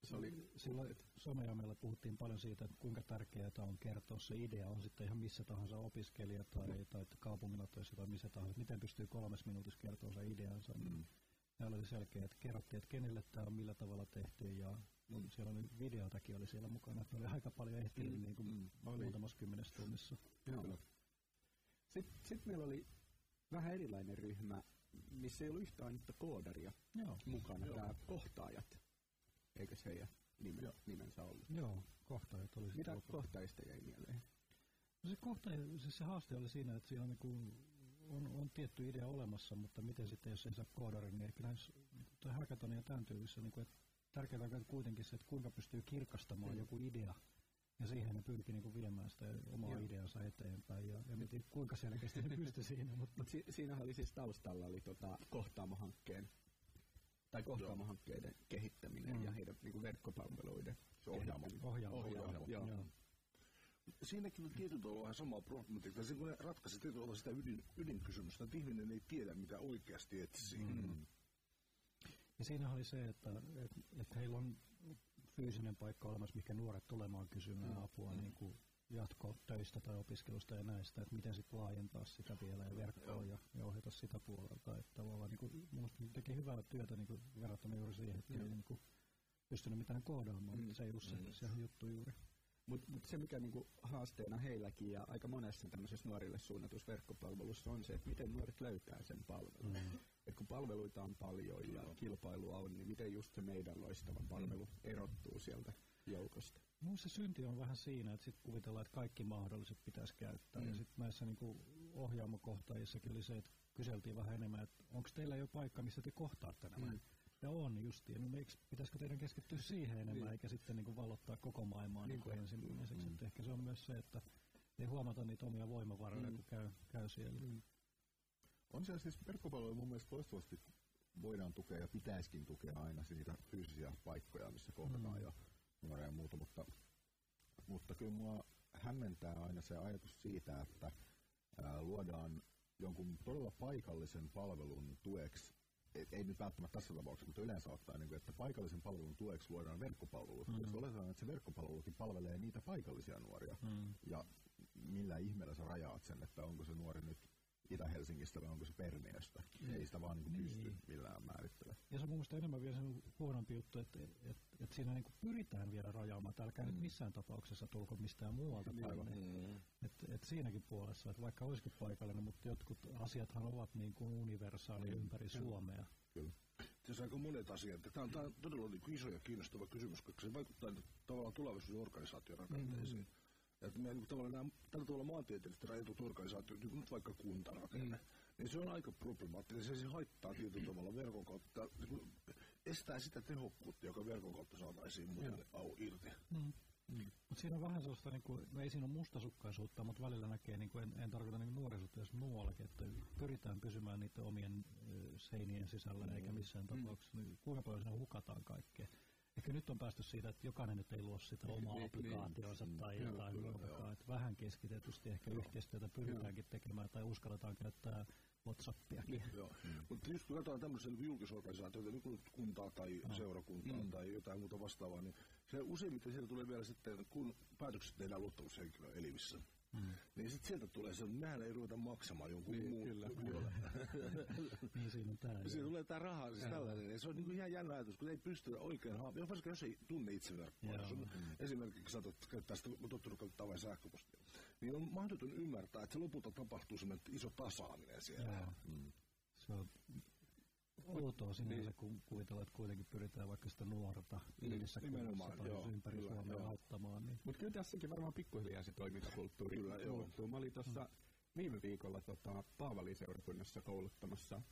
Se oli, silloin somejamella puhuttiin paljon siitä, että kuinka tärkeää on kertoa se idea, on sitten ihan missä tahansa opiskelija tai, tai kaupungilla töissä tai missä tahansa, miten pystyy kolmes minuutissa kertoa se ideansa. Mm. Täällä oli selkeä, että kerrottiin, että kenelle tämä on, millä tavalla tehty ja mm. siellä oli videotakin oli siellä mukana, että oli aika paljon ehtinyt mm. niin kuin mm. muutamassa kymmenessä tunnissa. Joo. Sitten sit meillä oli vähän erilainen ryhmä, missä ei ollut yhtä ainutta koodaria Joo. mukana, tämä kohtaajat. Eikö se heidän nime, nimensä ollut? Joo, kohtaajat oli Mitä sitten kohtaajista jäi mieleen? No se kohta, siis se haaste oli siinä, että siinä on, niin kuin, on, on tietty idea olemassa, mutta miten sitten, jos ei saa koodarin, niin kyllä näissä tai ja tämän tyylissä, niin kuin, että tärkeää on kuitenkin se, että kuinka pystyy kirkastamaan mm. joku idea Ja siihen ne pyrki niin kuin viemään sitä omaa Joo. ideansa eteenpäin. Ja en tiedä kuinka selkeästi ne pystyi (laughs) siinä, mutta si- siinähän oli siis taustalla oli tota Kohtaamo-hankkeen tai Kohtaamo-hankkeiden kehittäminen Mm. ja heidän niinku verkkopalveluiden ohjaamo. ohjaamo. Ohjaamo, joo. Joo. Siinäkin on tietyllä tavalla vähän sama problematiikka. Se, kun ne ratkaisi tietyllä tavalla sitä ydin, ydinkysymystä, että ihminen ei tiedä, mitä oikeasti etsii. Mm. Ja siinä oli se, että, että, että heillä on fyysinen paikka olemassa, mikä nuoret tulemaan kysymään Mm. apua niin kuin jatkotöistä tai opiskelusta ja näistä, että miten sitten laajentaa sitä vielä ja verkkoa ja, ja ohjata sitä puolelta. Että tavallaan niin kuin, ne teki hyvää työtä niin kuin verrattuna juuri siihen, että ei niin kuin pystynyt mitään koodaamaan, Mm. mm. se ei ollut se, Mm. se juttu juuri. Mutta mut se, mikä niinku haasteena heilläkin ja aika monessa tämmöisessä nuorille suunnatussa verkkopalvelussa on se, että miten nuoret löytää sen palvelun. Mm. Et kun palveluita on paljon ja kilpailua on, niin miten just se meidän loistava palvelu mm. erottuu sieltä joukosta. Mun se synti on vähän siinä, että sitten kuvitellaan, että kaikki mahdolliset pitäisi käyttää. Mm. Ja sitten näissä niinku ohjaamokohtaajissakin oli se, että kyseltiin vähän enemmän, että onko teillä jo paikka, missä te kohtaatte nämä. Mm. Ja on justiin. No miksi, pitäisikö teidän keskittyä siihen enemmän, Niin. eikä sitten niinku valottaa koko maailmaa niin kuin ensimmäiseksi. Mm. ehkä se on myös se, että ei huomata niitä omia voimavaroja, mm. kun käy, käy siellä. Mm. On siellä siis verkkopalveluja mun mielestä loistavasti voidaan tukea ja pitäisikin tukea aina niitä fyysisiä paikkoja, missä kohdataan Mm. ja nuoria ja muuta, mutta, mutta kyllä mua hämmentää aina se ajatus siitä, että ää, luodaan jonkun todella paikallisen palvelun tueksi, ei, ei nyt välttämättä tässä tapauksessa, mutta yleensä ottaen, niin kuin, että paikallisen palvelun tueksi luodaan verkkopalvelu, mm. jos oletetaan, että se verkkopalvelukin palvelee niitä paikallisia nuoria, Mm. ja millä ihmeellä sä rajaat sen, että onko se nuori nyt Itä-Helsingistä vai onko se Perniöstä. Mm. Ei sitä vaan niin Niin. pysty millään määrittelemään. Ja se on mun mielestä enemmän vielä sen huonompi juttu, että, että, että siinä niin pyritään vielä rajaamaan. että Älkää mm. nyt missään tapauksessa tulko mistään muualta päin. Mm. Et, et siinäkin puolessa, että vaikka olisikin paikallinen, mutta jotkut asiathan ovat niin kuin universaaleja ympäri Suomea. Kyllä. Tässä aika monet asiat. Tämä on, tämä on todella niin iso ja kiinnostava kysymys, koska se vaikuttaa nyt tavallaan tulevaisuuden organisaation rakenteisiin. Mm. Meidän niin tavallaan nämä tällä tavalla maantieteellisesti rajatut organisaatiot, niin nyt vaikka kuntarakenne, mm. niin se on aika problemaattinen. Se, se haittaa tietyllä tavalla verkon kautta, niin estää sitä tehokkuutta, joka verkon kautta saataisiin muille au irti. Mm. Mm. Mutta siinä on vähän sellaista, niin kuin, no ei siinä ole mustasukkaisuutta, mutta välillä näkee, niin kuin, en, en tarkoita niin nuorisuutta, jos muuallakin, että pyritään pysymään niiden omien ö, seinien sisällä, mm. eikä missään tapauksessa, niin kuinka paljon siinä hukataan kaikkea. Ehkä nyt on päästy siitä, että jokainen nyt ei luo sitä omaa niin, applikaationsa niin. tai Joo, jotain kyllä, muutakaan. joo. Että vähän keskitetysti ehkä yhteistyötä pyritäänkin tekemään tai uskalletaan käyttää Whatsappiakin. Joo. Mm. Mutta just kun katsotaan tämmöisiä niin julkisorganisaatioita, niin kuntaa tai mm. seurakuntaa mm. tai jotain muuta vastaavaa, niin se useimmiten siellä tulee vielä sitten, kun päätökset tehdään luottamushenkilön elimissä. Mm. Niin sitten sieltä tulee se, että ei ruveta maksamaan jonkun niin, muun. kyllä. (laughs) niin siinä on tämä. Siinä tulee tämä raha, siis tällainen. Ja se on niin ihan jännä ajatus, kun ei pysty oikein haamaan. Varsinkin jos ei tunne itse verkkoa. On esimerkiksi saatat käyttää sitä, tottunut käyttää vain sähköpostia. Niin on mahdoton ymmärtää, että se lopulta tapahtuu semmoinen iso tasaaminen siellä. Joo. Se on outoa sinänsä, kun kuvitellaan, että kuitenkin pyritään vaikka sitä nuorta yhdessä nimenomaan, kunnassa ympäri kyllä, Suomea joo. auttamaan. Niin. Mutta kyllä tässäkin varmaan pikkuhiljaa se toimintakulttuuri Kyllä, joo. muuttuu. Mä olin tuossa viime viikolla tota, Paavalin seurakunnassa kouluttamassa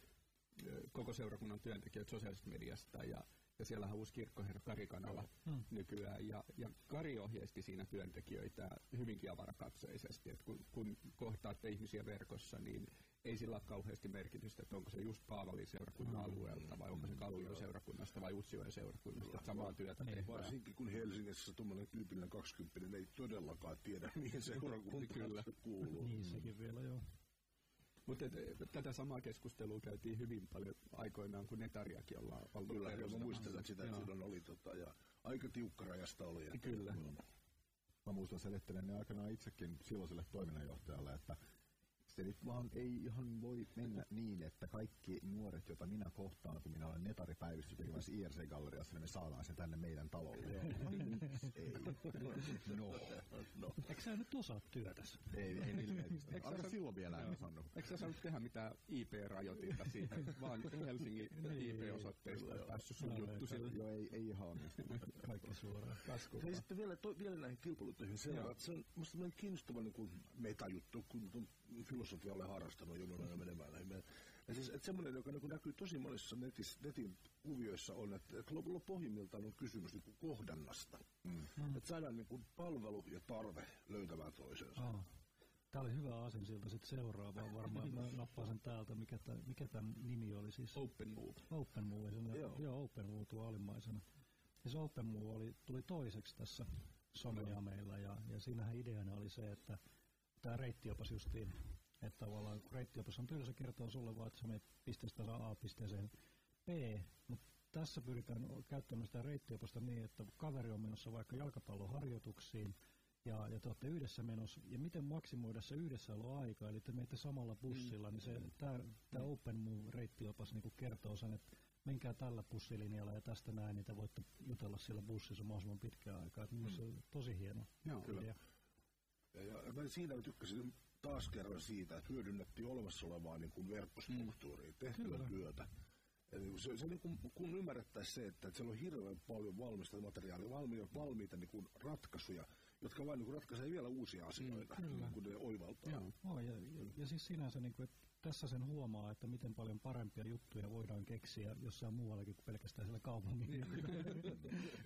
koko seurakunnan työntekijöitä sosiaalisesta mediasta ja ja siellähän on uusi kirkkoherra Kari Kanala Mm. nykyään, ja, ja Kari ohjeisti siinä työntekijöitä hyvinkin avarakatseisesti, että kun, kun kohtaatte ihmisiä verkossa, niin ei sillä ole kauheasti merkitystä, että onko se just Paavalin seurakunnan alueelta, vai onko se Kallion seurakunnasta vai Utsjoen seurakunnasta, että samaa työtä Niin. tehdään. Varsinkin kun Helsingissä tuommoinen tyypillinen 20 ei todellakaan tiedä, mihin seurakunta Kyllä. kuuluu. Niin sekin vielä, joo. Mutta tätä samaa keskustelua käytiin hyvin paljon aikoinaan, kun Netariakin ollaan oltu Kyllä, joo, mä muistan sitä, että silloin oli tota, ja aika tiukka rajasta oli. Että, Kyllä. Mm. Mä muistan selittelen aikanaan itsekin silloiselle toiminnanjohtajalle, että se nyt vaan ei ihan voi mennä niin, että kaikki nuoret, joita minä kohtaan, kun minä olen netaripäivystys tekemässä IRC-galleriassa, niin me saadaan se tänne meidän talolle. ei. No, no. Eikö sä nyt osaa työtäs? Ei, ei ilmeisesti. Eikö sä- silloin vielä en osannut. Eikö sä saanut tehdä mitään IP-rajoitinta siitä, vaan Helsingin IP-osoitteista on päässyt sun juttu sille Joo, ei, ei ihan onnistunut. Kaikki suoraan. Ja sitten vielä, to, vielä näihin kilpailutöihin seuraa, että se on musta kiinnostava niin kuin metajuttu, kun on filosofia olen harrastanut menemään näihin. meidän- Ja siis, että semmoinen, joka niin näkyy tosi monissa netis, netin kuvioissa on, että, että lopulla pohjimmiltaan on kysymys niin kuin kohdannasta. Mm. Että saadaan niin kuin palvelu ja tarve löytämään toisensa. Oh. Tämä oli hyvä asensilta sitten seuraavaan varmaan. Mä (laughs) nappaan sen täältä, mikä, tämän, mikä tämän nimi oli siis? Open Move. Open Move, sen, Joo. joo. Open Move tuo alimmaisena. Ja se Open Move oli, tuli toiseksi tässä somejameilla ja, ja siinähän ideana oli se, että tämä reittiopas justiin, että tavallaan reittiopas on tylsä, kertoo sulle vaan, että sä menet pisteestä A pisteeseen B, mutta tässä pyritään käyttämään sitä reittiopasta niin, että kaveri on menossa vaikka jalkapalloharjoituksiin, ja, ja te olette yhdessä menossa, ja miten maksimoida se yhdessäoloaika, eli te menette samalla bussilla, niin se, tämä, tämä Open Move-reittiopas niin kertoo sen, että menkää tällä bussilinjalla ja tästä näin, niin te voitte jutella siellä bussissa mahdollisimman pitkään aikaa. Mm. se on tosi hieno Joo, idea. Ja, ja mä siinä tykkäsin taas kerran siitä, että hyödynnettiin olemassa olevaa niin kuin verkkostruktuuria, tehtyä työtä. Ja niin kuin se, se niin kuin, kun ymmärrettäisiin se, että, että siellä on hirveän paljon valmista materiaalia, valmiita, valmiita niin kuin ratkaisuja, jotka vain niin ratkaisee vielä uusia asioita, mm, kun ne oivaltaa. Joo. Oh, ja, ja, ja siis sinänsä, niin kuin, että tässä sen huomaa, että miten paljon parempia juttuja voidaan keksiä jossain muuallakin kuin pelkästään siellä kaupungin. (laughs)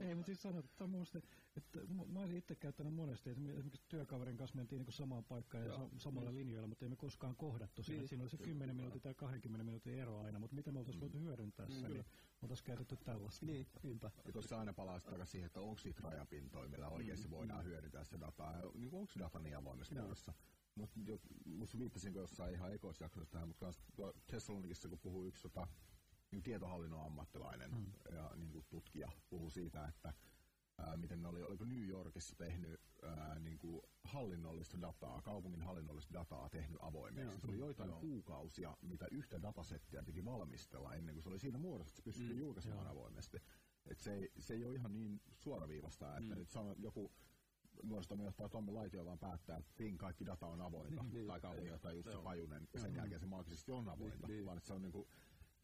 Ei, mutta siis sanotaan, että, musta, että mä olisin itse käyttänyt monesti, että me esimerkiksi työkaverin kanssa mentiin niin samaan paikkaan ja sa- samalla linjoilla, mutta ei me koskaan kohdattu siinä. Siinä oli se 10 minuutin tai 20 minuutin ero aina, mutta miten me oltaisiin voitu hyödyntää se, niin me oltaisiin käytetty tällaista. Niin, niinpä. Ja tuossa aina palaa takaisin siihen, että onko siitä rajapintoja, millä oikeasti mm, voidaan hyödyntää sitä dataa. Niin onko se data niin avoimessa muodossa? Mutta musta viittasin jossain ihan ekoissa jaksoissa tähän, mutta Thessalonikissa, kun puhuu yksi tota, niin tietohallinnon ammattilainen mm. ja niin kuin tutkija puhuu siitä, että ää, miten ne oli, oliko New Yorkissa tehnyt ää, niin kuin hallinnollista dataa, kaupungin hallinnollista dataa tehnyt avoimeksi. Se oli joitain kuukausia, mitä yhtä datasettia piti valmistella ennen kuin se oli siinä muodossa, että se pystyttiin mm. julkaisemaan avoimesti. Et se, ei, se ei ole ihan niin suoraviivasta, että nyt sano, joku nuorisotoimenjohtaja Tommi Laitio vaan päättää, että ping, kaikki data on avointa, tai kaupunginjohtaja Jussi Pajunen, ja sen jälkeen se maagisesti on avointa, vaan että se on niinku,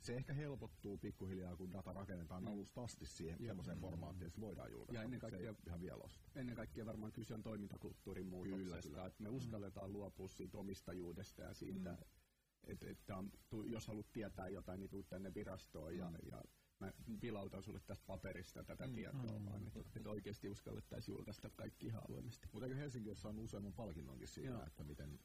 se ehkä helpottuu pikkuhiljaa, kun data rakennetaan alusta asti siihen semmoiseen formaattiin, että se voidaan julkaista. Ja ennen kaikkea- ihan vielä osta. Ennen kaikkea varmaan kyse on toimintakulttuurin muutoksesta, kyllä. että me uskalletaan luopua siitä omistajuudesta ja siitä, mm. että, että on, tu, jos haluat tietää jotain, niin tuu tänne virastoon ja, ja mä vilautan sulle tästä paperista tätä tietoa, vaan että, että oikeasti uskallettaisiin julkaista kaikki ihan avoimesti. Mutta eikö Helsinki ole saanut useamman palkinnonkin siitä, Joo. että miten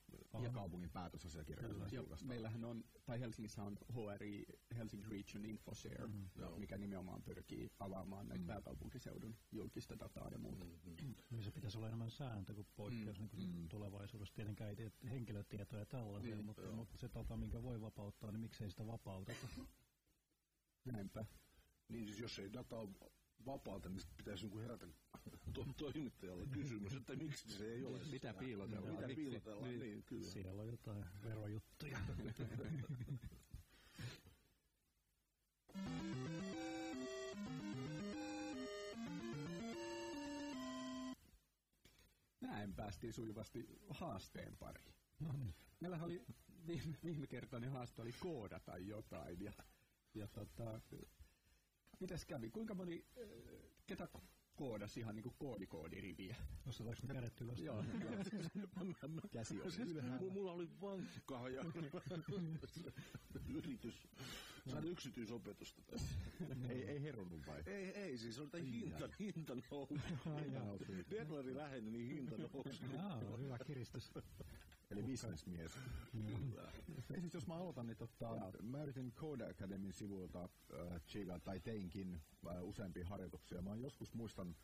ja kaupungin päätösasiakirjoja Ja julkaistaan? meillähän on, tai Helsingissä on HRI, Helsinki Region Infoshare, mm, mikä nimenomaan pyrkii avaamaan näitä pääkaupunkiseudun julkista dataa ja muuta. Mm. Niin se pitäisi olla enemmän sääntö kuin poikkeus mm. niin tulevaisuudessa. Tietenkään ei tiedä henkilötietoja ja tällaisia, niin, mutta, mutta, se tapa, minkä voi vapauttaa, niin miksei sitä vapauteta. Näinpä. Niin siis jos ei data ole vapaata, niin pitäisi niinku herätä (laughs) to- toimittajalle kysymys, että miksi se ei ole Mitä sitä. piilotellaan? Mitä piilotellaan, niin, niin kyllä. Siellä on jotain verojuttuja. (laughs) Näin päästiin sujuvasti haasteen pariin. No niin. Meillähän oli viime, viime kertainen haaste oli koodata jotain ja, ja tota, mitäs kävi? Kuinka moni, äh, ketä koodasi ihan niinku koodikoodiriviä? Nostetaanko me kädet ylös? Joo, (laughs) Käsi on Siis mulla oli vankkaa ja yritys saada yksityisopetusta tässä. ei, ei herunut vai? Ei, ei, siis oli tämä hinta, hinta nousi. Deadline läheni, niin hinta nousi. Jaa, hyvä kiristys. Eli bisnesmies. Ja siis jos mä aloitan, niin tota, mä yritin Code Academyn sivuilta äh, chiga, tai teinkin äh, useampia harjoituksia. Mä oon joskus muistan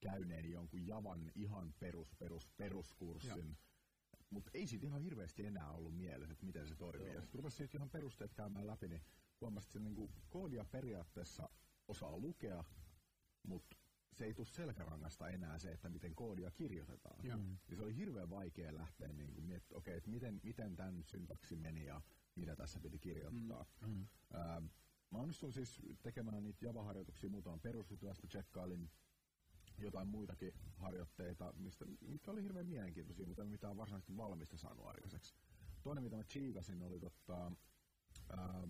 käyneeni jonkun Javan ihan perus, perus, peruskurssin. Mutta ei siitä ihan hirveästi enää ollut mielessä, että miten se toimii. Ja sitten rupesin siitä ihan perusteet käymään läpi, niin huomasin, että se niinku koodia periaatteessa osaa lukea, mutta se ei tule selkärangasta enää se, että miten koodia kirjoitetaan. Joo. Ja se oli hirveän vaikea lähteä niin kuin miettimään, okei, että miten, miten tämän syntaksi meni ja mitä tässä piti kirjoittaa. Mm. Ää, mä onnistuin siis tekemään niitä Java-harjoituksia muutaman perusjuttuja, sitten tsekkailin jotain muitakin harjoitteita, mistä, mitkä oli hirveän mielenkiintoisia, mutta en mitään varsinaisesti valmista saanut aikaiseksi. Toinen, mitä mä chiikasin, oli tota, ää,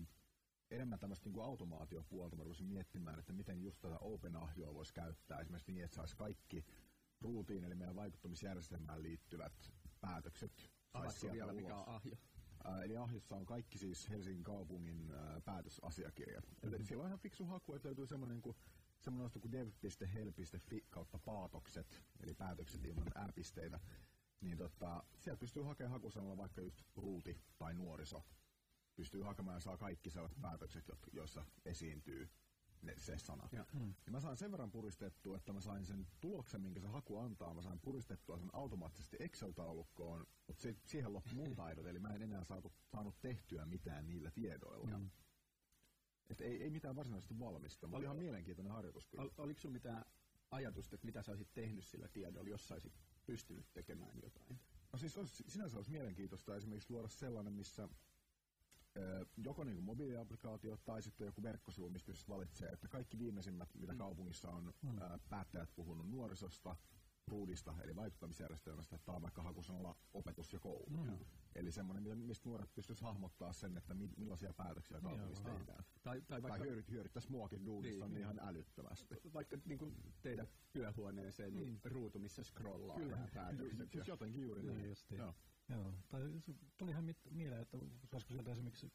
enemmän tämmöistä niin automaatiopuolta. Mä rupesin miettimään, että miten just tätä OpenAhjoa voisi käyttää esimerkiksi niin, että saisi kaikki ruutiin, eli meidän vaikuttamisjärjestelmään liittyvät päätökset. sais Avaatko sieltä vielä ulos. mikä on ahjo? Eli Ahjossa on kaikki siis Helsingin kaupungin ää, päätösasiakirjat. Mm-hmm. Eli siellä on ihan fiksu haku, että löytyy semmoinen kuin semmoinen osto kuin dev.hel.fi kautta paatokset, eli päätökset ilman ääpisteitä. Niin tota, sieltä pystyy hakemaan hakusanalla vaikka just ruuti tai nuoriso. Pystyy hakemaan ja saa kaikki sellaiset päätökset, jotka- joissa esiintyy ne, se sana. Ja. Ja mä sain sen verran puristettua, että mä sain sen tuloksen, minkä se haku antaa, mä sain puristettua sen automaattisesti Excel-taulukkoon, mutta se, siihen loppu mun (laughs) taidot, eli mä en enää saatu, saanut tehtyä mitään niillä tiedoilla. Mm. Et ei, ei mitään varsinaisesti valmista, mutta Oli- ihan mielenkiintoinen harjoitus kyllä. Ol, oliko sinulla mitään ajatusta, että mitä sä olisit tehnyt sillä tiedolla, jos sä olisit pystynyt tekemään jotain? No siis olisi, sinänsä olisi mielenkiintoista esimerkiksi luoda sellainen, missä joko niin kuin mobiiliaplikaatio tai sitten joku verkkosivu, mistä pystyt valitsee, että kaikki viimeisimmät, mitä Mm. kaupungissa on ää, päättäjät puhunut nuorisosta, ruudista, eli vaikuttamisjärjestelmästä, tai vaikka hakusanalla opetus ja koulu. Mm. Eli semmoinen, mitä- mistä nuoret pystyisivät hahmottaa sen, että mi- millaisia päätöksiä kaupungissa Joo. tehdään. Tai, tai Tai vaikka, hyödyt, hyödyttäisi muakin duunissa Niin, niin, niin. ihan älyttömästi. vaikka niin kuin teidän työhuoneeseen niin ruutu, missä scrollaa Kyllä, päätökset. Ju- jotenkin juuri Niin. Joo. Joo, tai se tulihan mit- mieleen, että saisiko sieltä esimerkiksi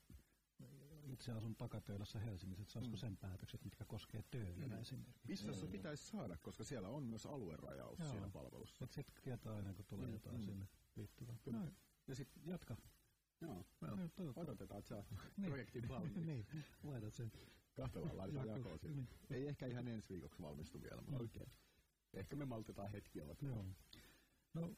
itse asun takatöilässä Helsingissä, että saisiko sen päätökset, mitkä koskee töölönä esimerkiksi. Itse asiassa pitäisi saada, koska siellä on myös aluerajaus Joo. siinä palvelussa. Että sitten tietää aina, kun tulee jotain mm. sinne liittyvää. No, Ja sitten, jatka. joo, No, toivottavasti. odotetaan, että saa Niin. projektin valmiiksi. niin, laitat sen. Kahtella laitetaan Jakoon. siitä. Niin. Ei ehkä ihan ensi viikoksi valmistu vielä, mutta Okei. Ehkä me maltetaan hetki olla. Joo. No,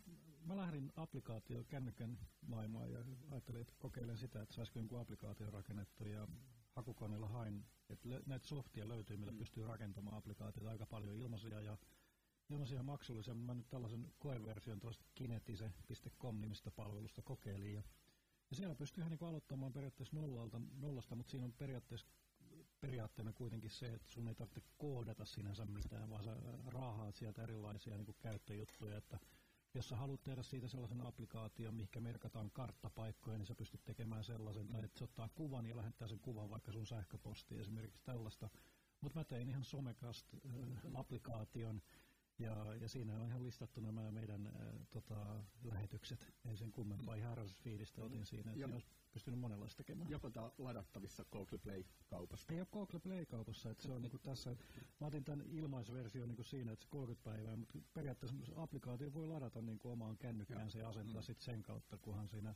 mä lähdin applikaatio kännykän maailmaan ja ajattelin, että kokeilen sitä, että saisiko jonkun applikaatio rakennettu ja hakukoneella hain, että näitä softia löytyy, millä pystyy rakentamaan applikaatioita aika paljon ilmaisia ja ilmaisia maksullisia. Mä nyt tällaisen koeversion tuosta kinetise.com nimistä palvelusta kokeilin ja, ja siellä pystyy ihan niin aloittamaan periaatteessa nollalta, nollasta, mutta siinä on periaatteessa periaatteena kuitenkin se, että sun ei tarvitse koodata sinänsä mitään, vaan sä raahaat sieltä erilaisia niin käyttöjuttuja, että jos sä haluat tehdä siitä sellaisen applikaation, mihinkä merkataan karttapaikkoja, niin sä pystyt tekemään sellaisen, tai että se ottaa kuvan ja lähettää sen kuvan vaikka sun sähköpostiin esimerkiksi tällaista. Mutta mä tein ihan Somecast-applikaation, ja, ja siinä on ihan listattu nämä meidän äh, tota, lähetykset. Ei sen kummempaa, ihan RSS-fiidistä otin siinä, että olisi pystynyt monenlaista tekemään. Joko tämä ladattavissa Google Play-kaupasta. Ei ole Google Play-kaupassa, että se on niinku tässä, mä otin tämän ilmaisversion niinku siinä, että se 30 päivää, mutta periaatteessa applikaatio voi ladata niinku omaan kännykkäänsä ja asentaa mm. sitten sen kautta, kunhan siinä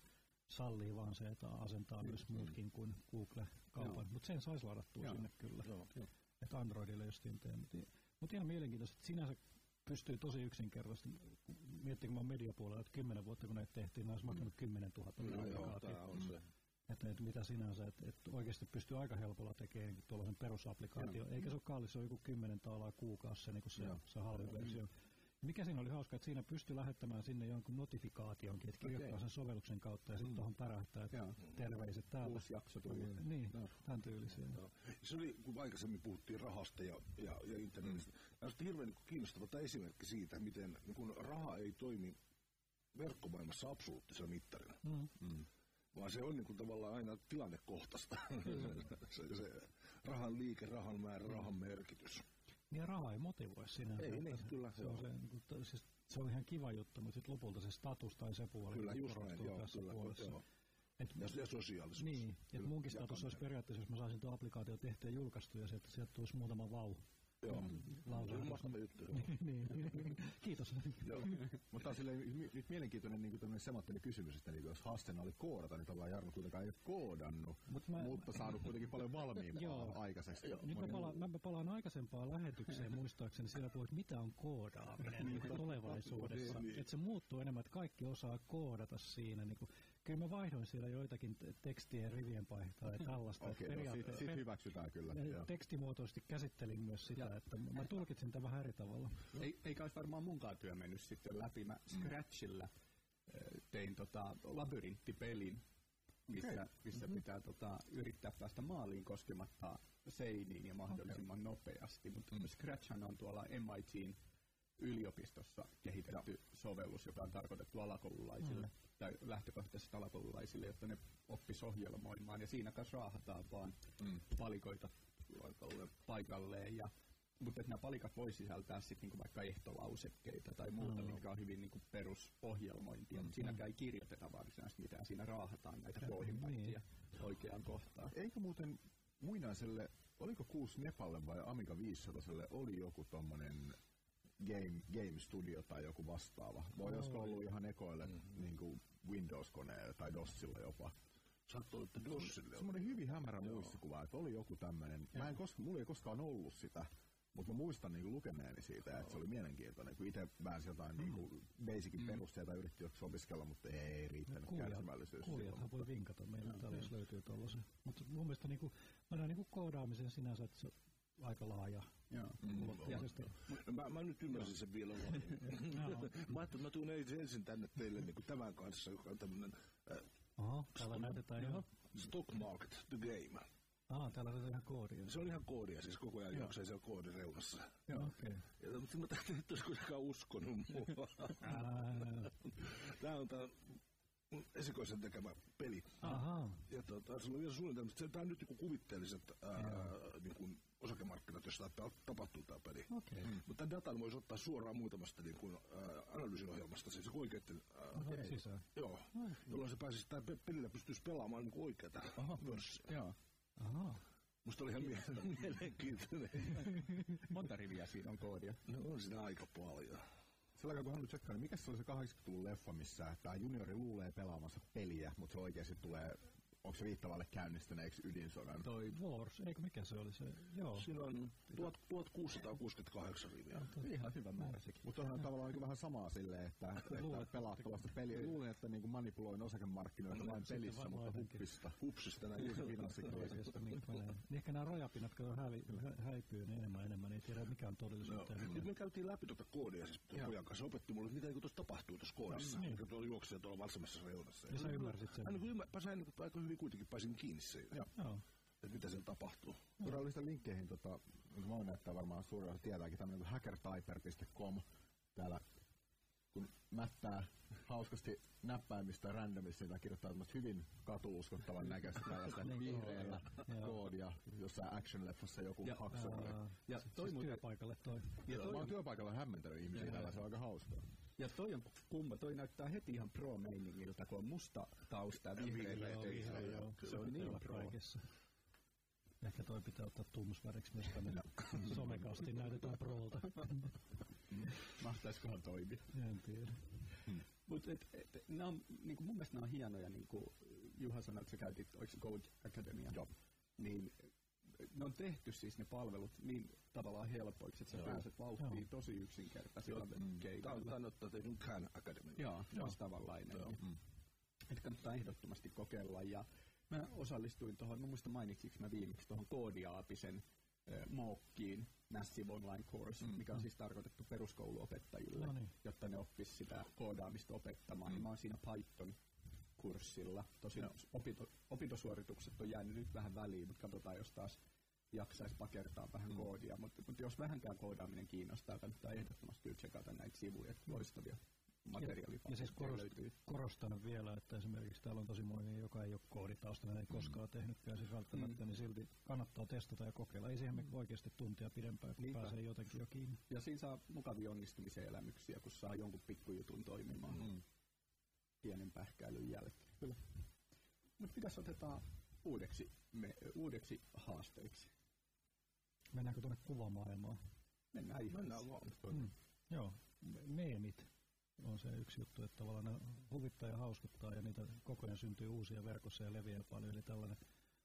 sallii vaan se, että asentaa myös muutkin kuin Google-kaupan, mutta sen saisi ladattua Joo. sinne kyllä, Joo. että Androidille justiin teen. Mutta mut ihan mielenkiintoista, että sinänsä pystyy tosi yksinkertaisesti, miettii kun mä oon mediapuolella, että kymmenen vuotta kun näitä tehtiin, nämä olisi maksanut 10 000 No joo, tää on se. Että, että mitä sinänsä, että, että oikeasti pystyy aika helpolla tekemään tuollaisen perusapplikaatio, eikä se ole kallis, se on joku 10 taalaa kuukausi, niin se, Joo. se halvin versio. Ja mikä siinä oli hauska, että siinä pystyy lähettämään sinne jonkun notifikaationkin, että kirjoittaa Okei. sen sovelluksen kautta ja sitten tuohon pärähtää, että Joo. terveiset täältä. Uusi jakso tuli. Niin, Joo. tämän tyylisiä. Joo. Se oli, kun aikaisemmin puhuttiin rahasta ja, ja, ja internetistä. Mm. Ja sitten hirveän kiinnostava tämä esimerkki siitä, miten niin kun raha ei toimi verkkomaailmassa absoluuttisena mittarina. Mm. Mm. Vaan se on niin kuin tavallaan aina tilannekohtaista. (laughs) se, se rahan liike, rahan määrä, rahan merkitys. Niin ja raha ei motivoi sinänsä. Ei, niin, se, kyllä, se, on se, niin kuin, to- siis, se on ihan kiva juttu, mutta sitten lopulta se status tai se puoli Kyllä, just näin, joo, tässä kyllä, puolessa. joo. Et, Ja, ja sosiaalisuus. Niin, että munkin status olisi periaatteessa, jos mä saisin tuon applikaatio tehtyä ja julkaistua ja sieltä, sieltä tulisi muutama vau. Joo. On mahtava juttu. joo. (laughs) niin, kiitos. Joo. Mutta tämä on silleen, nyt mielenkiintoinen niin tämmöinen semanttinen kysymys, että niin jos haasteena oli koodata, niin tavallaan Jarno kuitenkaan ei ole koodannut, Mut mä- mutta saanut kuitenkin paljon valmiimpaa (laughs) Joo. aikaiseksi. Nyt mä palaan, mä palaan aikaisempaan lähetykseen muistaakseni, siellä puhuit, mitä on koodaaminen niin tulevaisuudessa. Niin. Että se muuttuu enemmän, että kaikki osaa koodata siinä. Niin kuin, kyllä mä vaihdoin siellä joitakin te- tekstien rivien vaihtaa ja tällaista. Okei, että no, sit, periaatteessa- sit hyväksytään kyllä. ja tekstimuotoisesti käsittelin myös sitä, että mä tulkitsin tämän vähän eri tavalla. Ei, eikä olisi varmaan munkaan työ mennyt sitten läpi. Mä Scratchilla äh, tein tota labyrinttipelin, missä, Okei. missä pitää tota, yrittää päästä maaliin koskematta seiniin ja mahdollisimman nopeasti. Mutta Scratchhan on tuolla MITin yliopistossa kehitetty sovellus, joka on tarkoitettu alakoululaisille tai lähtökohtaisesti alakoululaisille, jotta ne oppis ohjelmoimaan. Ja siinä kanssa raahataan vaan Mm. palikoita paikalleen ja mutta että nämä palikat voi sisältää sitten niinku vaikka ehtolausekkeita tai muuta, Mm. mitkä on hyvin niinku perusohjelmointia, mutta siinäkään ei kirjoiteta varsinaisesti mitään, siinä raahataan näitä Niin. koodipätkiä oikeaan kohtaan. Eikö muuten muinaiselle, oliko 6 Nepalle vai Amiga 500 oli joku tommonen game, game studio tai joku vastaava? Vai olisiko ollut ihan ekoille mm-hmm. niin kuin Windows-koneelle tai DOSilla jopa? Saattoi olla, että Dossille on. Semmoinen hyvin hämärä muistikuva, että oli joku tämmöinen. Mä en koska, mulla ei koskaan ollut sitä, mutta mä muistan niinku lukeneeni siitä, että se oli mielenkiintoinen. Kun itse väänsi jotain niinku basicin mm. perusteita ja yritti joskus opiskella, mutta ei riittänyt kärsivällisyys. Kuulijathan voi vinkata meillä täällä, jos löytyy tuollaisen. Mutta mun mielestä niinku, mä näen niinku koodaamisen sinänsä, että se on aika laaja. Joo. ulottuvuisesti. No, mä, mä nyt ymmärsin sen vielä (laughs) mä ajattelin, että mä tuun ensin tänne teille niin kuin tämän kanssa, joka on tämmönen äh, Aha, täällä näytetään ihan, Stock Market, The Game. aha, täällä näytetään ihan koodia. Se on ihan koodia, siis koko ajan juoksee siellä koodin reunassa. Joo. Okei. Ja, mutta mä että olisi kuitenkaan uskonut mua. Tää on tää esikoisen tekemä peli. Aha. Ja tota, se on vielä suunnitelma, että tämä on nyt niin kuvitteelliset ää, niin kuin osakemarkkinat, joissa tämä tapahtuu tämä peli. Okei. Mm. Mutta tämän datan voisi ottaa suoraan muutamasta niin kuin, ää, analyysiohjelmasta, siis oikeiden, ää, sisään. joo, jolloin se pääsisi, tai pelillä pystyisi pelaamaan niin oikeata pörssiä. Joo. Aha. Musta oli ihan mie- (laughs) mielenkiintoinen. Monta riviä siinä on koodia. No on siinä aika paljon. Kun haluan tsekkaa, niin mikä se oli se 80-luvun leffa, missä tämä juniori luulee pelaavansa peliä, mutta se oikeasti tulee, onko se viittavalle käynnistyneeksi ydinsodan? Toi Wars, eikö mikä se oli se? Joo. Siinä on 1668 riviä. ihan hyvä määrä sekin. Mutta onhan tavallaan niin vähän samaa silleen, että, että pelaat tuollaista peliä. Luulin, että niin manipuloin osakemarkkinoita vain pelissä, vaan mutta huppista. Hupsista näin. Uusi finanssikriisi. Asiasta, niin, niin ehkä nämä rajapinat, kun häipyy niin enemmän enemmän, niin ei tiedä mikä on todellisuutta. mikä me käytiin läpi tuota koodia, siis pojan kanssa opetti mulle, mitä niin tuossa tapahtuu tuossa koodissa, Niin. tuolla juoksee tuolla valsamassa reunassa. Ja sä ymmärsit sen. Mä, niin ymmär, mä sain niin kuin aika hyvin kuitenkin pääsin kiinni siihen, Joo. että mitä siellä tapahtuu. Todellista linkkeihin, tota, niin kuin mä näyttää varmaan suurin osa tietääkin, tämmöinen kuin hackertyper.com. Täällä kun mättää hauskasti näppäimistä randomissa, niin tää kirjoittaa tämmöistä hyvin katuuskottavan näköistä (laughs) tällaista vihreällä koodia, jossain action-leffassa joku Ja- hakseroi. Aa, Ja siis toi muuten, työpaikalle toi. ja Mä toi, oon on, työpaikalla hämmentänyt ihmisiä tällä, se on aika hauskaa. Ja toi on kumma, toi näyttää heti ihan pro-meiningiltä, kun on musta tausta ja vihreä vihreä, joo. Se on niin pro. kaikessa. Ehkä toi pitää ottaa tunnusväriksi myös tänne somekasti näytetään proolta. Mahtaisikohan toimia. En tiedä. Mutta et, et, nää on, niinku, mun mielestä nämä on hienoja, niin kuin Juha sanoi, että sä käytit, oliko se Code Academia? Joo. Niin ne on tehty siis ne palvelut niin tavallaan helpoiksi, että sä pääset vauhtiin tosi yksinkertaisilla Tämä on keinoilla. kannattaa tehdä Khan Academy. Joo, vastaavanlainen. Mm. Että kannattaa ehdottomasti kokeilla. Ja mä osallistuin tuohon, mä muista mainitsinko mä viimeksi tuohon koodiaapisen äh, MOOCkiin, Massive Online Course, mm. mikä on siis tarkoitettu peruskouluopettajille, No niin. jotta ne oppis sitä koodaamista opettamaan. Mm. Mä oon siinä Python kurssilla. Tosin opinto, opintosuoritukset on jäänyt nyt vähän väliin, mutta katsotaan, jos taas jaksaisi pakertaa vähän mm. koodia. Mutta, mutta jos vähänkään koodaaminen kiinnostaa, kannattaa ehdottomasti kyllä tsekata näitä sivuja, loistavia materiaalipalveluja Ja siis korost, löytyy. korostan vielä, että esimerkiksi täällä on tosi moni, joka ei ole kooditausta, ei koskaan tehnytkään siis välttämättä, niin silti kannattaa testata ja kokeilla. Ei siihen me oikeasti tuntia pidempään, kun Niinpä. pääsee jotenkin jo kiinni. Ja siinä saa mukavia onnistumisen elämyksiä, kun saa jonkun pikkujutun toimimaan mm. Pienen pähkäilyn jälkeen. Kyllä. Mutta mitäs otetaan uudeksi, me, uudeksi haasteeksi? Mennäänkö tuonne kuvamaailmaan? Mennään ihan. Mennään vaan. Mm. Joo, me- meemit on se yksi juttu, että tavallaan ne huvittaa ja hauskuttaa ja niitä koko ajan syntyy uusia verkossa ja leviää paljon. Eli tällainen,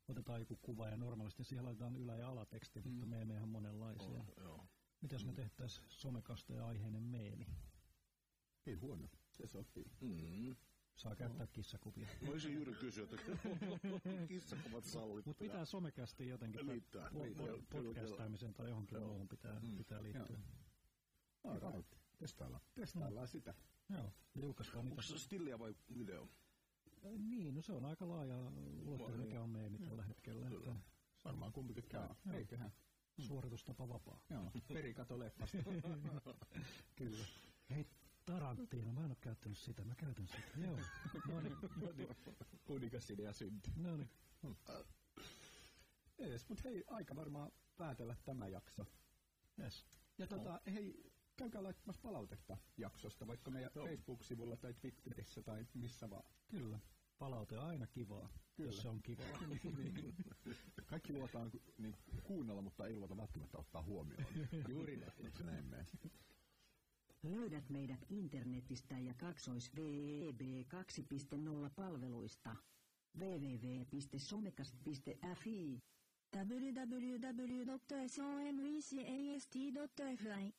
otetaan joku kuva ja normaalisti siihen laitetaan ylä- ja alateksti, mutta meemejä on monenlaisia. Joo. Mitäs me tehtäisiin somekasta ja aiheinen meemi? Ei huono. Se sopii. Mm. Saa käyttää kissakuvia. Mä olisin juuri kysyä, että (laughs) kissakuvat sallittuja. Mutta pitää somekästi jotenkin tai Liittää. po- Liittää. po- podcastaamiseen tai johonkin muuhun pitää, pitää liittyä. Alright. Testaillaan. Testaillaan sitä. Joo, julkaistaan niitä. Onko se stilliä vai video? Niin, no se on aika laaja luottelu, mikä on meemi tällä hetkellä. Että Varmaan kumpikin käy. Joo. Eiköhän. suoritustapa vapaa. Joo. Perikato leffasta. (laughs) Kyllä. Hei, Tarantino, mä en ole käyttänyt sitä, mä käytän sitä. (laughs) Joo, no niin, Unikas idea syntyi. no niin. Ees, mut hei, aika varmaan päätellä tämä jakso. Yes. Ja tota, hei, käykää laittamassa palautetta jaksosta, vaikka meidän Facebook-sivulla tai Twitterissä tai missä vaan. Kyllä. Palaute on aina kivaa, Kyllä. jos se on kivaa. (laughs) Kaikki luotaan niin, kuunnella, mutta ei luota välttämättä ottaa huomioon. (laughs) Juuri näin. Näin? Löydät meidät internetistä ja kaksois VEB 2.0 palveluista. Www.somekast.fi www.somecast.fly